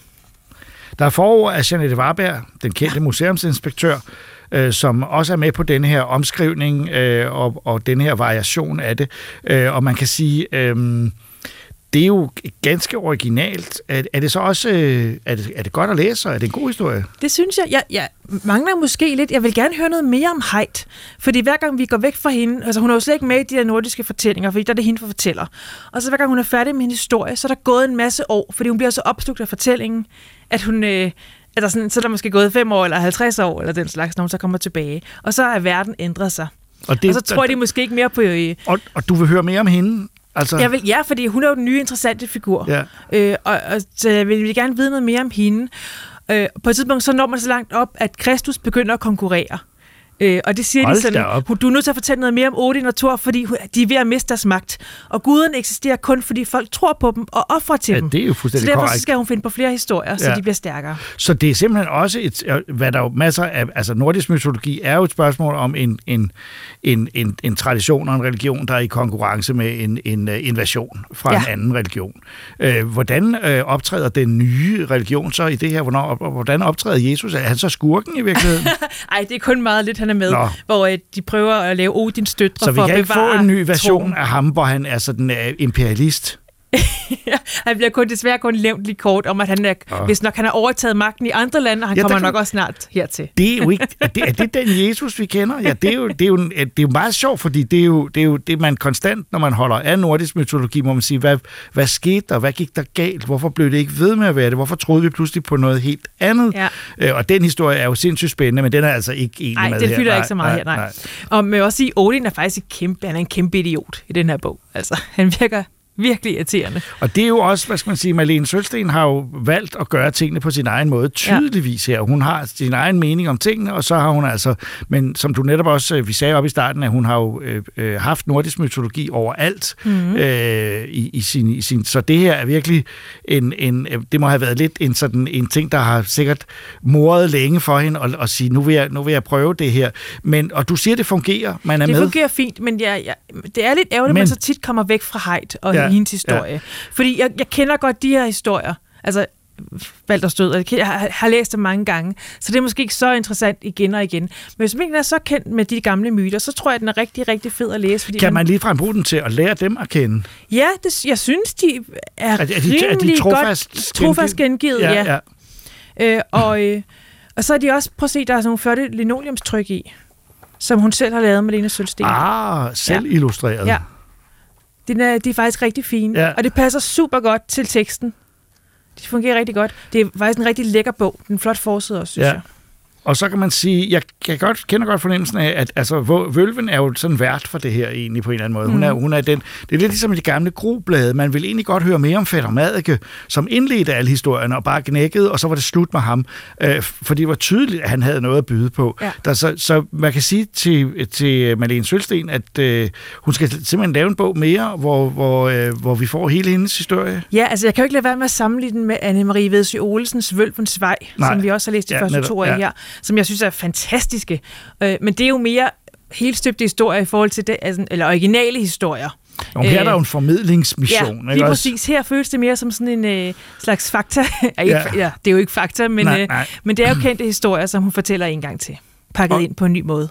Der er forord af Janette Warberg, den kendte museumsinspektør, øh, som også er med på den her omskrivning øh, og, og den her variation af det. Øh, og man kan sige, øh, det er jo ganske originalt. Er, er det så også øh, er det, er det godt at læse, og er det en god historie? Det synes jeg. Jeg, jeg mangler måske lidt. Jeg vil gerne høre noget mere om Heid. Fordi hver gang vi går væk fra hende, altså hun er jo slet ikke med i de der nordiske fortællinger, fordi der er det hende, der fortæller. Og så hver gang hun er færdig med en historie, så er der gået en masse år, fordi hun bliver så opslugt af fortællingen, at hun... Øh, der sådan, så er der måske gået 5 år eller 50 år, eller den slags, når hun så kommer tilbage. Og så er verden ændret sig. Og, Det, og så tror jeg, de måske ikke mere på... Øh, og, og du vil høre mere om hende? Altså, jeg vil, ja, fordi hun er jo den nye interessante figur. Ja. Øh, og, og så jeg vil, vil gerne vide noget mere om hende. Øh, på et tidspunkt så når man så langt op, at Kristus begynder at konkurrere. Øh, og det siger Hold de sådan, da op. "Hun- du er nødt til at fortælle noget mere om Odin og Thor, fordi de er ved at miste deres magt. Og guderne eksisterer kun, fordi folk tror på dem og offrer til Ja, dem. det er jo så fuldstændig derfor korrekt. skal hun finde på flere historier, så Ja. de bliver stærkere. Så det er simpelthen også et, øh, hvad der jo masser af, altså nordisk mytologi er jo et spørgsmål om en, en, en, en, en tradition og en religion, der er i konkurrence med en, en øh, invasion fra ja. En anden religion. Øh, hvordan øh, optræder den nye religion så i det her? Hvornår, hvordan optræder Jesus? Er han så skurken i virkeligheden? [laughs] Ej, det er kun meget lidt, han er med, Nå. hvor øh, de prøver at lave Odins døtre så vi for kan at ikke få bevare en ny version troen. af ham, hvor han er sådan øh, imperialist. [laughs] Han bliver kun, desværre kun nævnt lige kort om, at han er, Åh. hvis nok han har overtaget magten i andre lande, og han Ja, ja, kommer kan- nok også snart hertil. Det er jo ikke, er det, er det den Jesus, vi kender? Ja, det er jo, det er jo, det er jo meget sjovt, fordi det er jo, det er jo det, man konstant, når man holder af nordisk mytologi, må man sige, hvad, hvad skete der? Hvad gik der galt? Hvorfor blev det ikke ved med at være det? Hvorfor troede vi pludselig på noget helt andet? Ja. Øh, og den historie er jo sindssygt spændende, men den er altså ikke egentlig Nej, med det her. fylder ikke så meget her, nej. Og man vil også sige, Odin er faktisk en kæmpe, han er en kæmpe idiot i den her bog. Altså, han virker virkelig irriterende. Og det er jo også, hvad skal man sige, Malene Sølsten har jo valgt at gøre tingene på sin egen måde, tydeligvis her. Hun har sin egen mening om tingene, og så har hun altså, men som du netop også, øh, vi sagde op i starten, at hun har jo øh, øh, haft nordisk mytologi overalt mm-hmm. øh, i, i, sin, i sin, så det her er virkelig en, en, øh, det må have været lidt en sådan en ting, der har sikkert moret længe for hende, og, og sige, nu vil, jeg, nu vil jeg prøve det her. Men, og du siger, det fungerer, man er Det med. fungerer fint, men jeg, jeg, det er lidt ærgerligt, at Men- man så tit kommer væk fra Heid og Ja, ja, hendes historie. Ja. Fordi jeg, jeg kender godt de her historier. Altså, Valders død, og jeg har, har læst det mange gange, så det er måske ikke så interessant igen og igen. Men hvis man ikke er så kendt med de gamle myter, så tror jeg, at den er rigtig, rigtig fed at læse. Fordi Kan man ligefrem bruge den til at lære dem at kende? Ja, det, jeg synes, de er, Er de- de- er de rimelig trofast godt trofast gengivet. Ja, ja. Øh, og, øh, og så er de også, prøv at se, der er sådan nogle flotte linoleumstryk i, som hun selv har lavet med Lene Sølsten. Ah, selv ja. illustreret. Ja. Den er, de er faktisk rigtig fine, Ja. og det passer super godt til teksten. Det fungerer rigtig godt. Det er faktisk en rigtig lækker bog. Den er flot forside også, synes Ja. jeg. Og så kan man sige, jeg kan godt, kender godt fornemmelsen af, at altså, Vølven er jo sådan vært for det her egentlig på en eller anden måde. Mm. Hun, er, hun er den, det er lidt ligesom i de gamle groblade. Man vil egentlig godt høre mere om Fætter Madike, som indledte alle historierne og bare knækkede, og så var det slut med ham. Øh, fordi det var tydeligt, at han havde noget at byde på. Ja. Der, så, så man kan sige til, til Malene Sølsten, at øh, hun skal simpelthen lave en bog mere, hvor, hvor, øh, hvor vi får hele hendes historie. Ja, altså jeg kan jo ikke lade være med at sammenligne den med Anne-Marie Vedsø Olsens Vølvens Vej, Nej. som vi også har læst de Ja, ja, første netop, to af ja. her, som jeg synes er fantastiske. Øh, men det er jo mere helt støbte historier i forhold til det, altså, eller originale historier. Og her er der Øh, jo en formidlingsmission. ja, ikke lige også? præcis. Her føles det mere som sådan en øh, slags fakta. [laughs] ja, ikke, Ja. det er jo ikke fakta, men, Nej, øh, nej. men det er jo kendte historier, som hun fortæller en gang til. Pakket Og- ind på en ny måde.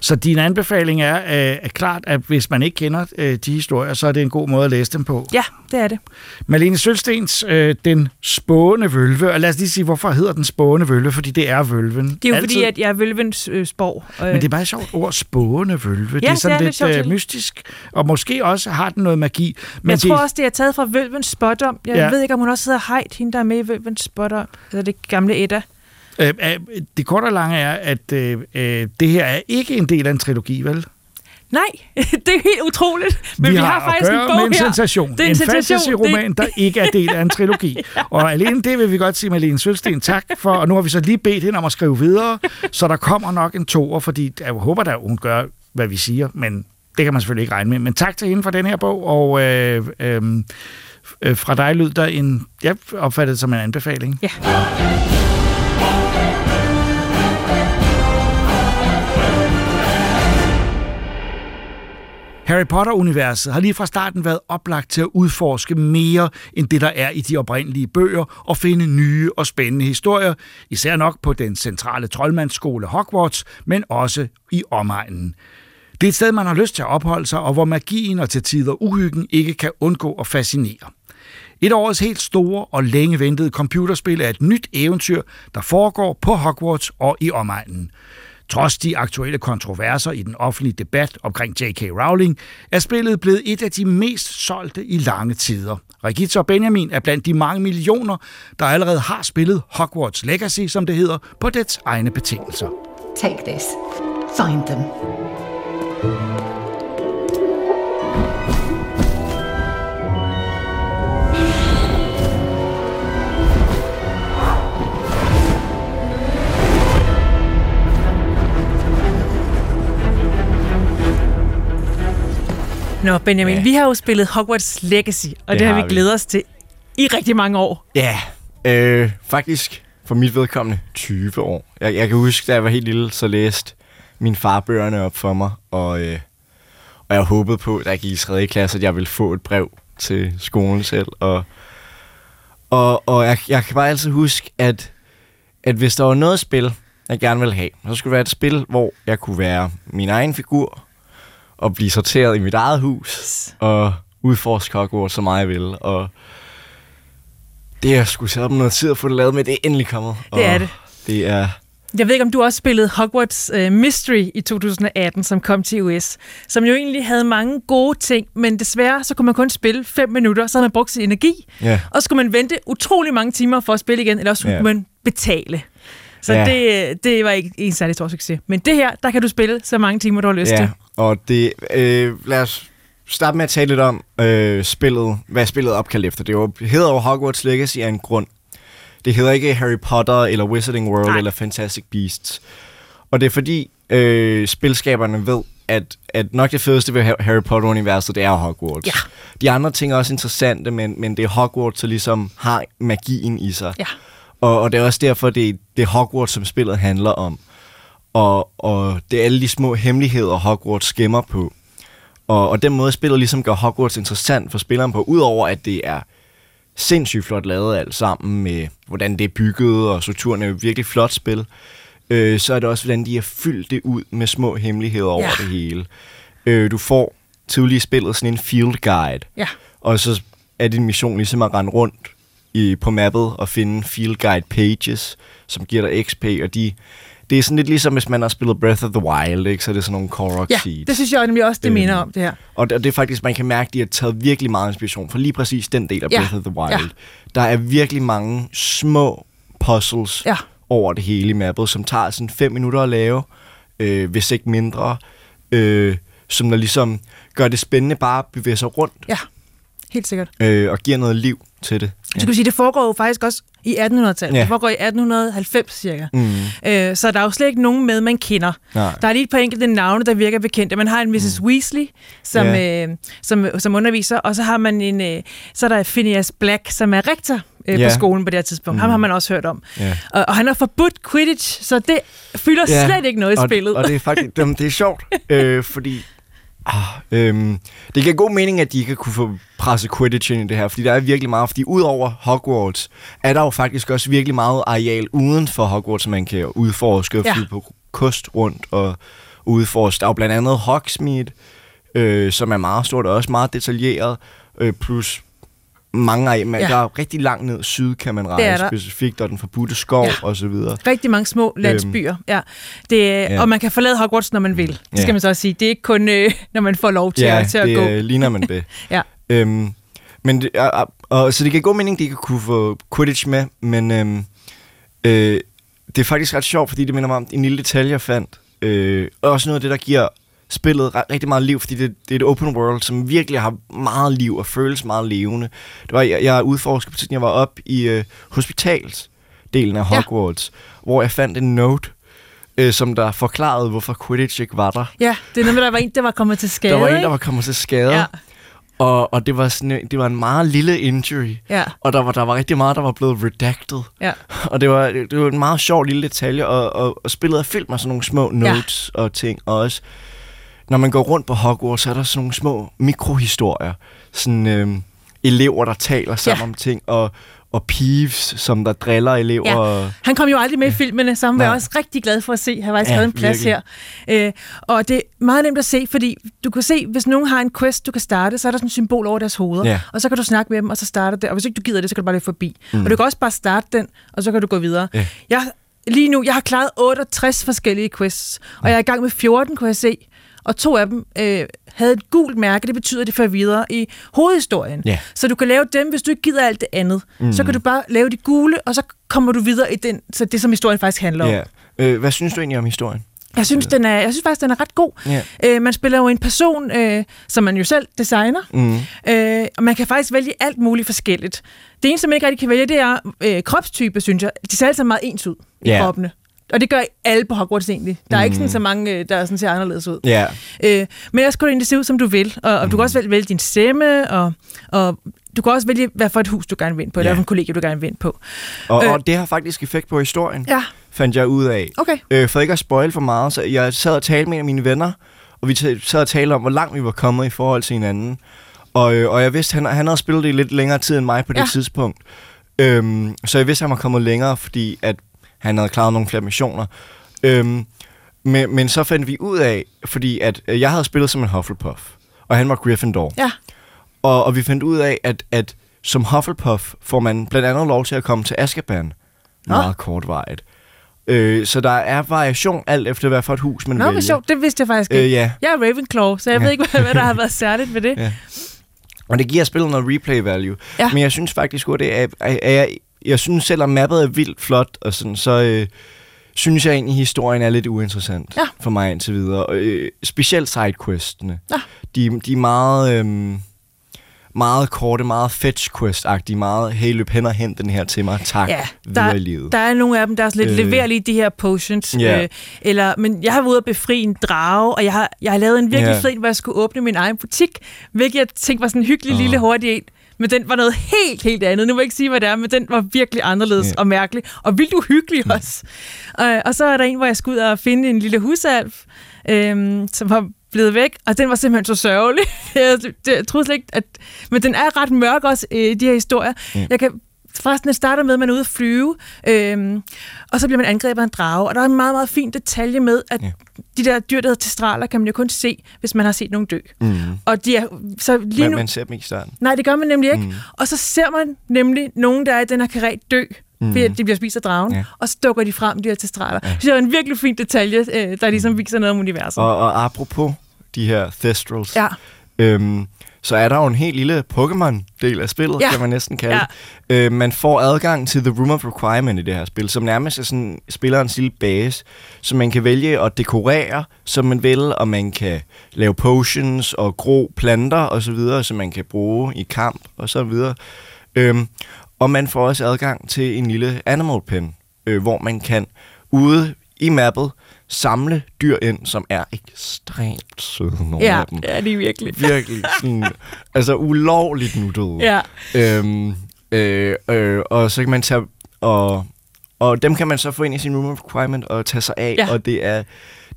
Så din anbefaling er, øh, er klart, at hvis man ikke kender øh, de historier, så er det en god måde at læse dem på. Ja, det er det. Malene Sølstens øh, Den spående vølve, og lad os lige sige, hvorfor hedder den spående vølve, fordi det er vølven. Det er jo Altid. fordi, at jeg er vølvens øh, spor. Øh, Men det er bare et sjovt ord, spående vølve. det er det sådan er lidt lidt øh, det. mystisk, og måske også har den noget magi. Men jeg det, tror også, det er taget fra Vølvens Spottom. Jeg Ja. ja. ved ikke, om hun også hedder Heid, hende der er med i Vølvens Spottom. Altså det gamle Edda. Øh, øh, det korte og lange er, at øh, øh, det her er ikke en del af en trilogi, vel? Nej, [laughs] det er helt utroligt. Men vi, vi har, har faktisk en bog med en her. sensation. Det er en en fantasy-roman, der ikke er del af en trilogi. [laughs] Og alene det vil vi godt sige Malene Sølsten tak for, og nu har vi så lige bedt hende om at skrive videre, så der kommer nok en toer, fordi jeg håber da, hun gør, hvad vi siger, men det kan man selvfølgelig ikke regne med. Men tak til hende for den her bog, og øh, øh, øh, fra dig lød der en, jeg opfattede det som en anbefaling. Ja. Harry Potter-universet har lige fra starten været oplagt til at udforske mere end det, der er i de oprindelige bøger, og finde nye og spændende historier, især nok på den centrale troldmandsskole Hogwarts, men også i omegnen. Det er et sted, man har lyst til at opholde sig, og hvor magien og til tider uhyggen ikke kan undgå at fascinere. Et af årets helt store og længe ventede computerspil er et nyt eventyr, der foregår på Hogwarts og i omegnen. Trods de aktuelle kontroverser i den offentlige debat omkring J.K. Rowling, er spillet blevet et af de mest solgte i lange tider. Regitta og Benjamin er blandt de mange millioner, der allerede har spillet Hogwarts Legacy, som det hedder, på dets egne betingelser. Take this. Find them. Nå, Benjamin, Ja. vi har jo spillet Hogwarts Legacy, og det, Det har vi vi. glædet os til i rigtig mange år. Ja, øh, faktisk for mit vedkommende 20 år. Jeg, jeg kan huske, da jeg var helt lille, så læste min far bøgerne op for mig, og, øh, og jeg håbede på, da jeg gik i 3. klasse, at jeg ville få et brev til skolen selv. Og, og, og jeg, jeg kan bare altid huske, at, at hvis der var noget spil, jeg gerne ville have, så skulle det være et spil, hvor jeg kunne være min egen figur, og blive sorteret i mit eget hus, og udforske Hogwarts så meget jeg ville. Og det er sgu så om noget tid at få det lavet med, det er endelig kommet. Det er det. Det er... Jeg ved ikke, om du også spillede Hogwarts uh, Mystery i 2018, som kom til US, som jo egentlig havde mange gode ting, men desværre så kunne man kun spille 5 minutter, så havde man brugt sin energi, Ja. og så skulle man vente utrolig mange timer for at spille igen, eller også skulle Ja. man betale. Så Ja. det, det var ikke en særlig stor succes. Men det her, der kan du spille så mange timer, du har lyst Ja, til. og det... Øh, lad os starte med at tale lidt om øh, spillet, hvad spillet opkaldt efter. Det er hedder jo Hogwarts Legacy af en grund. Det hedder ikke Harry Potter, eller Wizarding World, Nej. eller Fantastic Beasts. Og det er fordi, øh, spilskaberne ved, at, at nok det fedeste ved Ha- Harry Potter-universet, det er Hogwarts. Ja. De andre ting er også interessante, men, men det er Hogwarts, der ligesom har magien i sig. Ja. Og, og det er også derfor, det, det er Hogwarts, som spillet handler om. Og, og det er alle de små hemmeligheder, Hogwarts skimmer på. Og, og den måde, spillet ligesom gør Hogwarts interessant for spilleren på, udover at det er sindssygt flot lavet alt sammen med, hvordan det er bygget, og strukturen er jo virkelig flot spil. Øh, så er det også, hvordan de har fyldt det ud med små hemmeligheder over Ja. det hele. Øh, du får tidligere i spillet sådan en field guide, Ja. og så er din mission ligesom at rende rundt i, på mappet og finde field guide pages, som giver dig XP, og de, det er sådan lidt ligesom, hvis man har spillet Breath of the Wild, ikke? så er det sådan nogle Korok Ja, seeds. det synes jeg nemlig også, det Øhm, minder om, det her. Og det, og det er faktisk, man kan mærke, at de har taget virkelig meget inspiration fra lige præcis den del af Ja, Breath of the Wild. ja. Der er virkelig mange små puzzles Ja. over det hele i mappet, som tager sådan fem minutter at lave, øh, hvis ikke mindre, øh, som der ligesom gør det spændende bare at bevæge sig rundt Ja, helt sikkert. øh, og giver noget liv til det. Så kan du sige, det foregår jo faktisk også i 1800-tallet. Ja. Det foregår i 1890 cirka. Mm. Øh, så der er jo slet ikke nogen med, man kender. Nej. Der er lige et par enkelte navne, der virker bekendte. Man har en Mrs. Mm. Weasley, som, Ja. øh, som, som underviser, og så har man en, øh, så er der Phineas Black, som er rektor øh, Ja. på skolen på det her tidspunkt. Mm. Ham har man også hørt om. Ja. Og, og han har forbudt Quidditch, så det fylder Ja, slet ikke noget i og, spillet. Og det er faktisk det, det er sjovt, [laughs] øh, fordi ah, øhm, det giver god mening, at de ikke kunne få presset Quidditch ind i det her, fordi der er virkelig meget, fordi udover Hogwarts, er der jo faktisk også virkelig meget areal uden for Hogwarts, man kan udforske og Ja. på kost rundt og udforske. Der er jo blandt andet Hogsmeade, øh, som er meget stort og også meget detaljeret, øh, plus mange af, man, Ja. ja. der er rigtig langt ned syd, kan man Det rejse specifikt, og den forbudte skov Ja. ja. og så videre. Rigtig mange små landsbyer. Øhm, ja. Det, ja. ja. Og man kan forlade Hogwarts, når man vil. Det Ja. skal man så også sige. Det er ikke kun, øh, når man får lov til, at, til at det gå. øh, ligner man det. [laughs] Ja. Øhm, men det, og, og, så det giver god mening, at de ikke kunne få Quidditch med, men øhm, øh, det er faktisk ret sjovt, fordi det minder mig om en lille detalje, jeg fandt. Øh, og også noget af det, der giver spillet rigtig meget liv, fordi det, det er et open world, som virkelig har meget liv og føles meget levende. Det var, jeg, jeg udforskede på tiden, jeg var op i øh, hospitalsdelen af. Hogwarts, ja. hvor jeg fandt en note, øh, som der forklarede, hvorfor Quidditch ikke var der. Ja, det er med, der var en, der var kommet til skade. Der var en, der var kommet til skade. Ja. Og, og det var sådan, en- det var en meget lille injury. Ja. Og der var, der var rigtig meget, der var blevet redacted. Ja. [laughs] Og det var, det var en meget sjov lille detalje, og, og, og spillet er fyldt med sådan nogle små notes ja. og ting. Og også, når man går rundt på Hogwarts, så er der sådan nogle små mikrohistorier. Sådan øhm, elever, der taler sammen Ja. om ting, og, og Peeves, som der driller elever. Ja. Og, Han kom jo aldrig med i filmene, så han var også rigtig glad for at se. Han var faktisk Ja, ja, en plads virkelig. her. Øh, og det er meget nemt at se, fordi du kan se, hvis nogen har en quest, du kan starte, så er der sådan et symbol over deres hoveder. Ja. Og så kan du snakke med dem, og så starter det. Og hvis ikke du gider det, så kan du bare løbe forbi. Mm. Og du kan også bare starte den, og så kan du gå videre. Ja. Jeg, lige nu, jeg har klaret 68 forskellige quests, og jeg er i gang med 14, kunne jeg se. Og to af dem øh, havde et gult mærke, det betyder, at de fører videre i hovedhistorien. Ja. Så du kan lave dem, hvis du ikke gider alt det andet. Mm. Så kan du bare lave de gule, og så kommer du videre i den, så det, som historien faktisk handler om. ja. øh, hvad synes du egentlig om historien? Jeg synes, den er, jeg synes faktisk, den er ret god. Ja. Øh, man spiller jo en person, øh, som man jo selv designer, Mm. øh, og man kan faktisk vælge alt muligt forskelligt. Det eneste, man ikke rigtig kan vælge, det er øh, kropstype, synes jeg. De ser alle sammen meget ens ud i Ja. kroppene. Og det gør alle på Hogwarts egentlig. Der er mm. ikke sådan så mange, øh, der sådan ser anderledes ud. Ja. Øh, men ellers kan du egentlig se ud, som du vil. Og, og du kan også vælge, vælge din stemme, og, og du kan også vælge, hvad for et hus du gerne vil ind på, eller Ja. hvad for en kollega du gerne vil ind på. Og, Øh. og det har faktisk effekt på historien, Ja, fandt jeg ud af. okay. Øh, for ikke at spoil for meget, så jeg sad og talte med en af mine venner, og vi sad og talte om, hvor langt vi var kommet i forhold til hinanden. Og, øh, og jeg vidste, han, han havde spillet det i lidt længere tid end mig på det Ja. tidspunkt. Øhm, så jeg vidste, han var kommet længere, fordi at han havde klaret nogle flere missioner. Øhm, men, men så fandt vi ud af, fordi at øh, jeg havde spillet som en Hufflepuff, og han var Gryffindor. Ja. Og, og vi fandt ud af, at, at som Hufflepuff får man blandt andet lov til at komme til Azkaban. Nå. Meget kortvarigt. Øh, så der er variation alt efter, hvad for et hus man Nå, vælger. hvor sjovt. Det vidste jeg faktisk ikke. Øh, ja, Jeg er Ravenclaw, så jeg Ja. ved ikke, hvad, hvad der har [laughs] været særligt ved det. Ja. og det giver spillet noget replay value. Ja. Men jeg synes faktisk, at det er, er, er jeg, jeg synes, selvom mappet er vildt flot, og sådan, så øh, synes jeg egentlig, historien er lidt uinteressant Ja. for mig indtil videre. Og, øh, specielt sidequestene. Ja. De, de er meget... Øh, meget korte, meget fetch quest-agtige, meget, hey, løb hen og hent den her til mig, tak, Ja, videre der, i livet. der er nogle af dem, der er sådan lidt, Øh. leverer lige de her potions. Ja. Øh, eller, men jeg har været ude at befri en drage, og jeg har, jeg har lavet en virkelig Ja. fed hvor jeg skulle åbne min egen butik, hvilket jeg tænkte var sådan en hyggelig Åh. lille hurtig en. Men den var noget helt, helt andet. Nu vil jeg ikke sige, hvad det er, men den var virkelig anderledes Ja. og mærkelig. Og vildt uhyggelig også. Og, og så er der en, hvor jeg skulle ud og finde en lille husalf, øhm, som var blevet væk, og den var simpelthen så sørgelig. [laughs] jeg, det, jeg troede slet ikke, at... Men den er ret mørk også, øh, de her historier. Mm. Jeg kan Forresten, det starter med, at man er ude at flyve, øhm, og så bliver man angrebet af en drage. Og der er en meget, meget fin detalje med, at Ja. de der dyr, der hedder testraler, kan man jo kun se, hvis man har set nogen dø. Mm. Og de er, så lige Men nu... man ser dem ikke i starten. Nej, det gør man nemlig ikke. Mm. Og så ser man nemlig nogen, der er i den her karet dø, mm. fordi at de bliver spist af dragen, Ja. og så dukker de frem, de her testraler. Ja. Det er en virkelig fin detalje, øh, der ligesom viser noget om universet. Og, og apropos de her Thestrals, Ja. øhm, så er der jo en helt lille Pokémon-del af spillet, ja. Ja. kan man næsten kalde det. Øh, man får adgang til The Room of Requirement i det her spil, som nærmest er sådan spillerens lille base, som man kan vælge at dekorere, som man vil, og man kan lave potions og gro planter og så videre, som man kan bruge i kamp og så videre. Øhm, og man får også adgang til en lille animal pen, øh, hvor man kan ude i mappet samle dyr ind, som er ekstremt søde, nogle Ja, af dem. ja, det er virkelig. [laughs] Virkelig sådan, altså ulovligt nuttede. Ja. Øhm, øh, øh, og så kan man tage, og, og dem kan man så få ind i sin room requirement og tage sig af, Ja. og det er,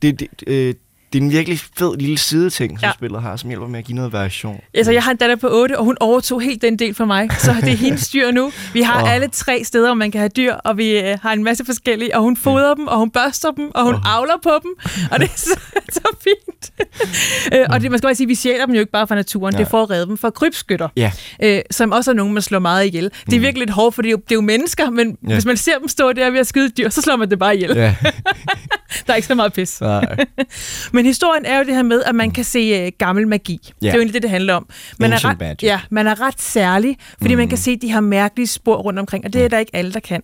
det, det, øh, det er en virkelig fed lille sideting, som ja. Ja. spillet har, som hjælper med at give noget variation. Altså, jeg har en datter på 8, og hun overtog helt den del for mig. Så det er hendes dyr nu. Vi har oh. alle tre steder, hvor man kan have dyr, og vi øh, har en masse forskellige. Og hun fodrer dem, og hun børster dem, og hun oh. avler på dem. Og det er så, [laughs] så fint. øh, og det, man skal også sige, at vi sjæler dem jo ikke bare fra naturen. Nej. Det er for at redde dem fra krybskytter, Ja. øh, som også er nogen, man slår meget ihjel. Det er virkelig lidt hårdt, for det er jo, det er jo mennesker, men Ja. ja. hvis man ser dem stå der ved at skyde dyr, så slår man det bare ihjel. Ja. [laughs] Der er ikke så meget pis. Nej. [laughs] Men historien er jo det her med, at man kan se uh, gammel magi. Mm. Ja. Det er jo egentlig det, det handler om. Man er ret, magic. Ja, man er ret særlig, fordi mm. man kan se de her mærkelige spor rundt omkring, og det er der ikke alle, der kan.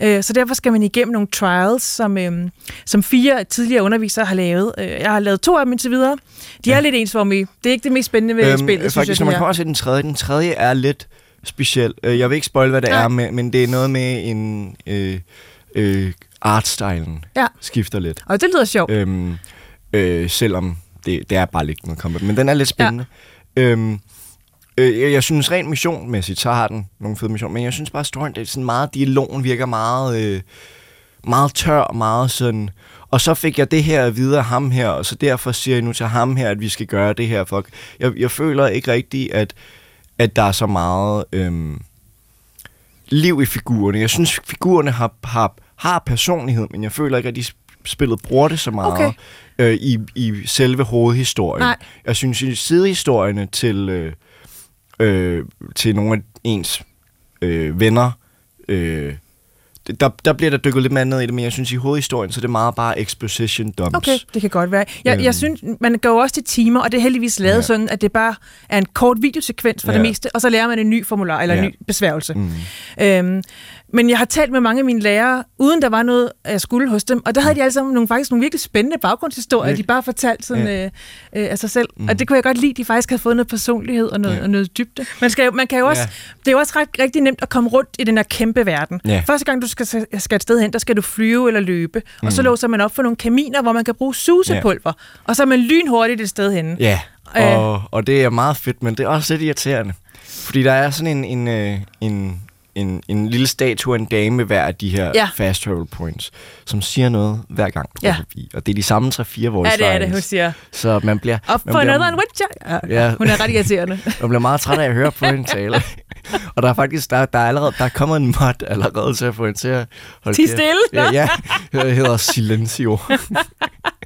Ja. Uh, så derfor skal man igennem nogle trials, som, um, som fire tidligere undervisere har lavet. Uh, jeg har lavet to af dem indtil videre. De er lidt ensformige. Det er ikke det mest spændende ved øhm, spillet, synes faktisk, jeg. når man kommer til den tredje, den tredje er lidt speciel. Øh, Jeg vil ikke spoil, hvad det Nej. er, men, men det er noget med en... Øh, øh, artstylen Ja. skifter lidt. Og det lyder sjovt. Øhm, øh, selvom det, det er bare lidt noget combat. Men den er lidt spændende. Ja. Øhm, øh, jeg, jeg synes rent missionmæssigt, så har den nogle fede mission. Men jeg synes bare, storyen, det er sådan meget, dialogen virker meget, øh, meget tør, meget sådan... Og så fik jeg det her videre af ham her, og så derfor siger jeg nu til ham her, at vi skal gøre det her. For jeg, jeg føler ikke rigtigt, at, at der er så meget øhm, liv i figurerne. Jeg synes, figurerne har, har, har personlighed, men jeg føler ikke, at de spillet bruger det så meget Okay. Øh, i, i selve hovedhistorien. Nej. Jeg synes, i sidehistorierne til, øh, øh, til nogle af ens øh, venner, øh, der, der bliver der dykket lidt mere ned i det, men jeg synes, i hovedhistorien, så er det meget bare exposition dumps. Okay, det kan godt være. Jeg, Øhm. jeg synes, man går også til timer, og det er heldigvis lavet Ja. sådan, at det bare er en kort videosekvens for Ja. det meste, og så lærer man en ny formular eller en Ja. ny besværgelse. Mm. Øhm, men jeg har talt med mange af mine lærere, uden der var noget, jeg skulle hos dem, og der havde de alle sammen nogle, faktisk nogle virkelig spændende baggrundshistorier, Virkelig. de bare fortalte sådan, Ja. øh, øh, af sig selv. Mm. Og det kunne jeg godt lide, de faktisk havde fået noget personlighed og noget, Ja. og noget dybde. Man, skal man kan jo også, Ja. det er jo også ret, rigtig nemt at komme rundt i den her kæmpe verden. Ja. Første gang, du skal, skal et sted hen, der skal du flyve eller løbe, og så Mm. låser man op for nogle kaminer, hvor man kan bruge susepulver, og så er man lynhurtigt et sted henne. Ja, Øh. og, og det er meget fedt, men det er også lidt irriterende. Fordi der er sådan en, en, øh, en, en, en lille statue af en dame ved hver af de her Ja. fast travel points, som siger noget hver gang, du Ja. går forbi. Og det er de samme 3-4 voice Ja, det er det, hun siger. Så man bliver, man for bliver, another Witcher. Ja, Ja. Hun er ret irriterende. [laughs] man bliver meget træt af at høre på hende [laughs] tale. og der er faktisk der, der er allerede der er kommet en mod allerede til at få hende til at holde kæft. stille. Ja, ja, [laughs] det hedder Silencio.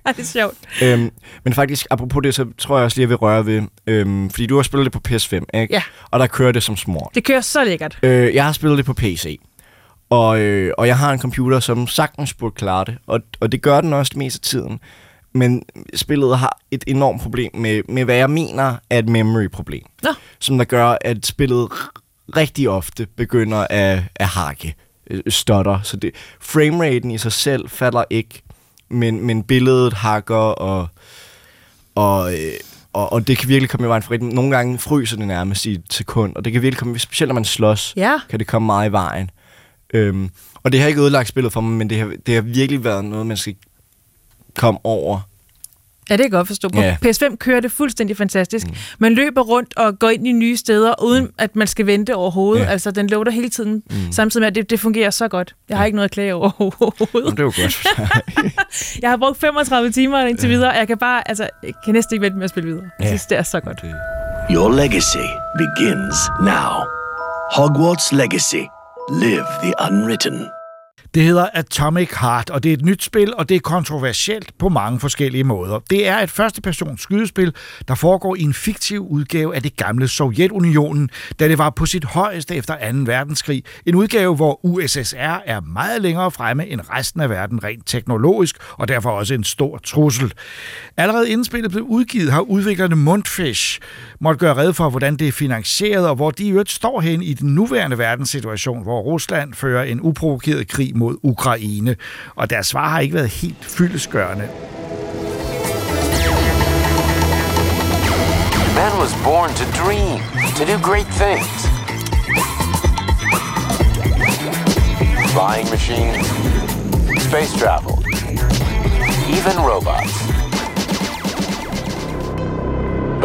Det er sjovt. øhm, men faktisk, apropos det, så tror jeg også lige, jeg vil røre ved, øhm, fordi du har spillet det på PS5, ikke? Ja. Og der kører det som smart. Det kører så lækkert. Øh, jeg har spillet det på PC. Og, øh, og jeg har en computer, som sagtens burde klare det. Og, og det gør den også det meste af tiden. Men spillet har et enormt problem med, med hvad jeg mener er et memory-problem. Nå. Som der gør, at spillet rigtig ofte begynder at, at hakke, øh, stotter. Så det, frameraten i sig selv falder ikke, men, men billedet hakker, og, og, øh, og, og det kan virkelig komme i vejen for rigtig. Nogle gange fryser det nærmest i et sekund, og det kan virkelig komme, specielt når man slås, Ja. kan det komme meget i vejen. Øhm, og det har ikke ødelagt spillet for mig, men det har, det har virkelig været noget, man skal komme over Ja, det kan jeg godt forstå. På Ja. PS5 kører det fuldstændig fantastisk. Mm. Man løber rundt og går ind i nye steder, uden mm. at man skal vente overhovedet. Ja. Ja. Altså, den loader hele tiden, mm. samtidig med, at det, det fungerer så godt. Jeg har ikke noget at klage over Jamen, overhovedet. det er jo godt. [laughs] Jeg har brugt 35 timer indtil videre, og jeg kan bare, altså, jeg kan næsten ikke vente med at spille videre. Jeg synes, det er så godt. Your legacy begins now. Hogwarts Legacy. Live the unwritten. Det hedder Atomic Heart, og det er et nyt spil, og det er kontroversielt på mange forskellige måder. Det er et førstepersons skydespil, der foregår i en fiktiv udgave af det gamle Sovjetunionen, da det var på sit højeste efter 2. verdenskrig. En udgave, hvor USSR er meget længere fremme end resten af verden rent teknologisk, og derfor også en stor trussel. Allerede inden spillet blev udgivet, har udviklerne Mundfish måtte gøre red for, hvordan det er finansieret, og hvor de i øvrigt står hen i den nuværende verdenssituation, hvor Rusland fører en uprovokeret krig mod Ukraine. Og deres svar har ikke været helt fyldesgørende. Man was born to dream, to do great things. Flying machines, space travel, even robots.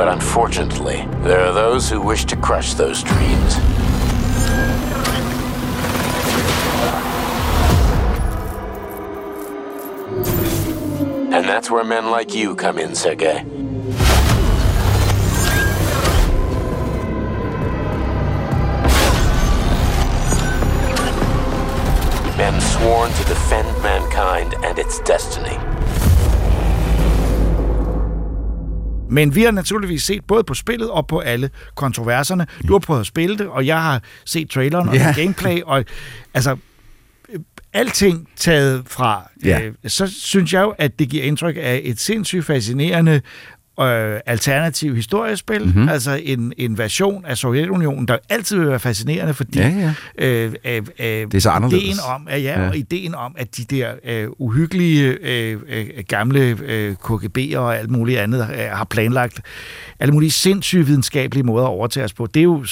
But unfortunately, there are those who wish to crush those dreams. And that's where men like you come in, Sergei. Men sworn to defend mankind and its destiny. Men vi har naturligvis set både på spillet og på alle kontroverserne. Du har prøvet at spille det, og jeg har set traileren og Ja. gameplay, og altså alting taget fra, Ja. øh, så synes jeg jo, at det giver indtryk af et sindssygt fascinerende øh, alternativ historiespil, mm-hmm. altså en, en version af Sovjetunionen, der altid vil være fascinerende, fordi Ja, ja. Øh, øh, øh, Det er så anderledes. ideen om, at ja, Ja. og ideen om, at de der øh, uhyggelige øh, øh, gamle øh, KGB'er og alt muligt andet øh, har planlagt alle mulige sindssyge videnskabelige måder at overtage os på, det er jo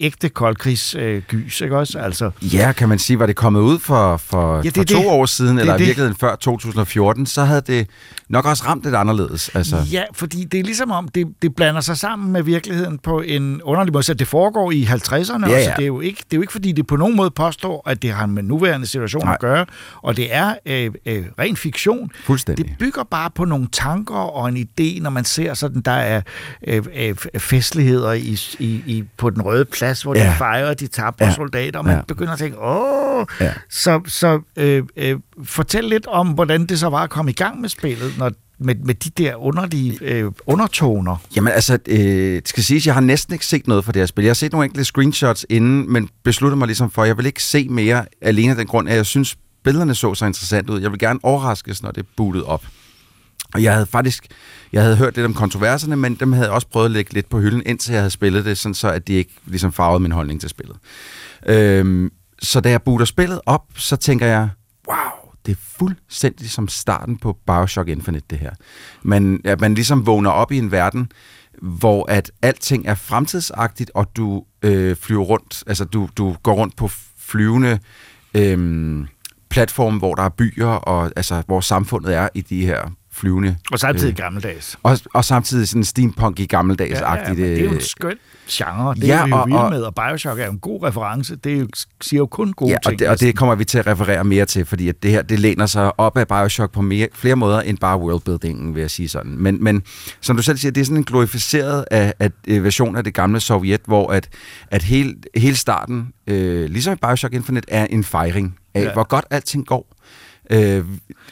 ægte koldkrigsgys, øh, ikke også? Altså, Ja, kan man sige, var det kommet ud for, for, Ja, det for to det. år siden, Det er eller i det. virkeligheden før 2014, så havde det nok også ramt lidt anderledes. Altså, Ja, fordi det er ligesom om, det, det blander sig sammen med virkeligheden på en underlig måde. Så det foregår i 50'erne, Ja, ja, ja. Så det, er jo ikke, det er jo ikke, fordi det på nogen måde påstår, at det har med nuværende situation Nej. at gøre. Og det er øh, øh, ren fiktion. Fuldstændig. Det bygger bare på nogle tanker og en idé, når man ser sådan, der er øh, øh, festligheder i, i, i, på den røde plads, hvor ja. De fejrer de tabre Ja. soldater, og man Ja. begynder at tænke, åh, ja. så, så øh, øh, fortæl lidt om, hvordan det så var at komme i gang med spillet, når, med, med de der underlige øh, undertoner. Jamen altså, øh, det skal siges, jeg har næsten ikke set noget fra det her spil. Jeg har set nogle enkelte screenshots inden, men besluttede mig ligesom for, at jeg vil ikke se mere alene af den grund, at jeg synes, billederne så så interessant ud. Jeg vil gerne overraskes, når det er bootet op. Og jeg havde faktisk, jeg havde hørt lidt om kontroverserne, men dem havde jeg også prøvet at lægge lidt på hylden, indtil jeg havde spillet det, sådan så at de ikke ligesom farvede min holdning til spillet. Øhm, så da jeg booter spillet op, så tænker jeg, wow, det er fuldstændig som starten på Bioshock Infinite, det her. Man, at man ligesom vågner op i en verden, hvor at alting er fremtidsagtigt, og du øh, flyver rundt, altså du, du går rundt på flyvende øh, platforme, hvor der er byer, og altså hvor samfundet er i de her flyvende... Og samtidig Øh. gammeldags. Og, og samtidig sådan steampunk i gammeldags-agtigt. men det er jo øh, en skøn genre. Det Ja, er vi jo og- og- med, og Bioshock er jo en god reference. Det er jo, siger jo kun gode Ja, ting. og det, og det kommer vi til at referere mere til, fordi at det her det læner sig op af Bioshock på mere, flere måder end bare worldbuildingen, vil jeg sige sådan. Men, men som du selv siger, det er sådan en glorificeret af, af, øh, version af det gamle Sovjet, hvor at, at hele, hele starten, øh, ligesom i Bioshock Infinite, er en fejring af, ja. Ja. hvor godt alting går. Øh,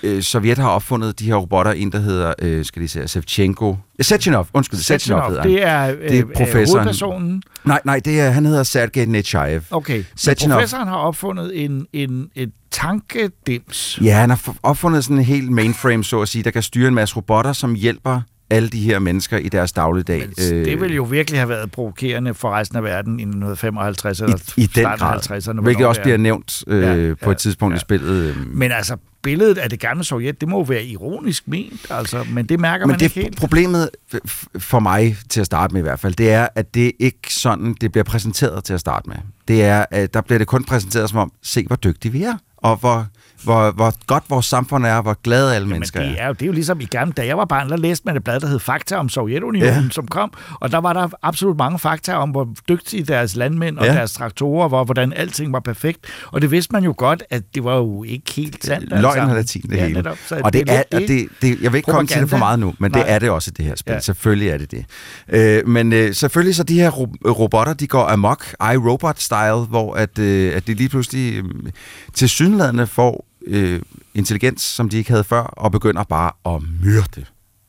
øh, Sovjet har opfundet de her robotter, en der hedder, øh, skal de se, Sevchenko, eh, Sechenov, undskyld, Sechenov hedder han. det er, øh, Det er øh, professoren. hovedpersonen. Nej, nej, det er, han hedder Sergej Nechayev. Okay, Sechenov. professoren har opfundet en, en, en tankedims. Ja, han har opfundet sådan en helt mainframe, så at sige, der kan styre en masse robotter, som hjælper alle de her mennesker i deres dagligdag. Men det ville jo virkelig have været provokerende for resten af verden i 1955 eller i, i den grad, 50'erne. hvilket også er. bliver nævnt øh, Ja, på ja, et tidspunkt ja. i spillet. Øh. Men altså, billedet af det gamle Sovjet, det må jo være ironisk ment, altså, men det mærker Men man det ikke helt. problemet for mig til at starte med i hvert fald, det er, at det ikke sådan, det bliver præsenteret til at starte med. Det er, at der bliver det kun præsenteret som om, se hvor dygtige vi er, og hvor, hvor, hvor godt vores samfund er, og hvor glade alle Men mennesker det er. er, jo, det er jo ligesom i gamle, da jeg var barn, der læste man et blad, der hed Fakta om Sovjetunionen, Ja. som kom, og der var der absolut mange fakta om, hvor dygtige deres landmænd og Ja. deres traktorer var, hvordan alting var perfekt. Og det vidste man jo godt, at det var jo ikke helt sandt. Løgn sammen. og latin, det ja, hele. Netop. Og det, er, lidt og det, det, jeg vil ikke komme til det for meget nu, men Nej. det er det også i det her spil. Ja. Selvfølgelig er det det. Øh, men øh, selvfølgelig så de her ro- robotter, de går amok, iRobot-style, hvor at, øh, at de lige pludselig øh, til synlædende får øh, intelligens, som de ikke havde før, og begynder bare at myrde.